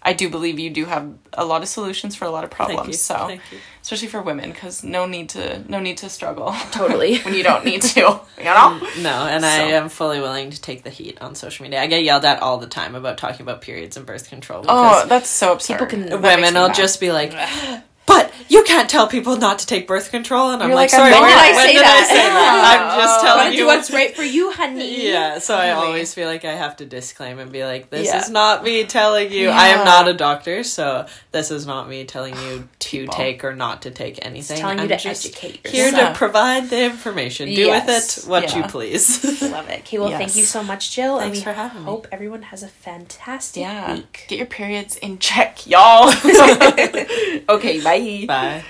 I do believe you do have a lot of solutions for a lot of problems. So Thank you. especially for women, because no need to no need to struggle Totally. when you don't need to. You know. Mm, no, and I am fully willing to take the heat on social media. I get yelled at all the time about talking about periods and birth control Oh, that's so absurd. People can- women me will just be like. But you can't tell people not to take birth control, and I'm You're like, like, I'm sorry, not. when, When did I when say did I that? say that? I'm just oh. telling do you what's right for you, honey. Yeah, so I always feel like I have to disclaim and be like, this Yeah. is not me telling you. I am not a doctor, so this is not me telling you ah, to People. take or not to take anything. telling you I'm to just educate here to provide the information. Do Yes. with it what you Yeah. please. Love it. Okay, well, thank you so much, Jill. Thanks and we for having me. hope everyone has a fantastic Yeah. week. Get your periods in check, y'all. okay, bye. Bye.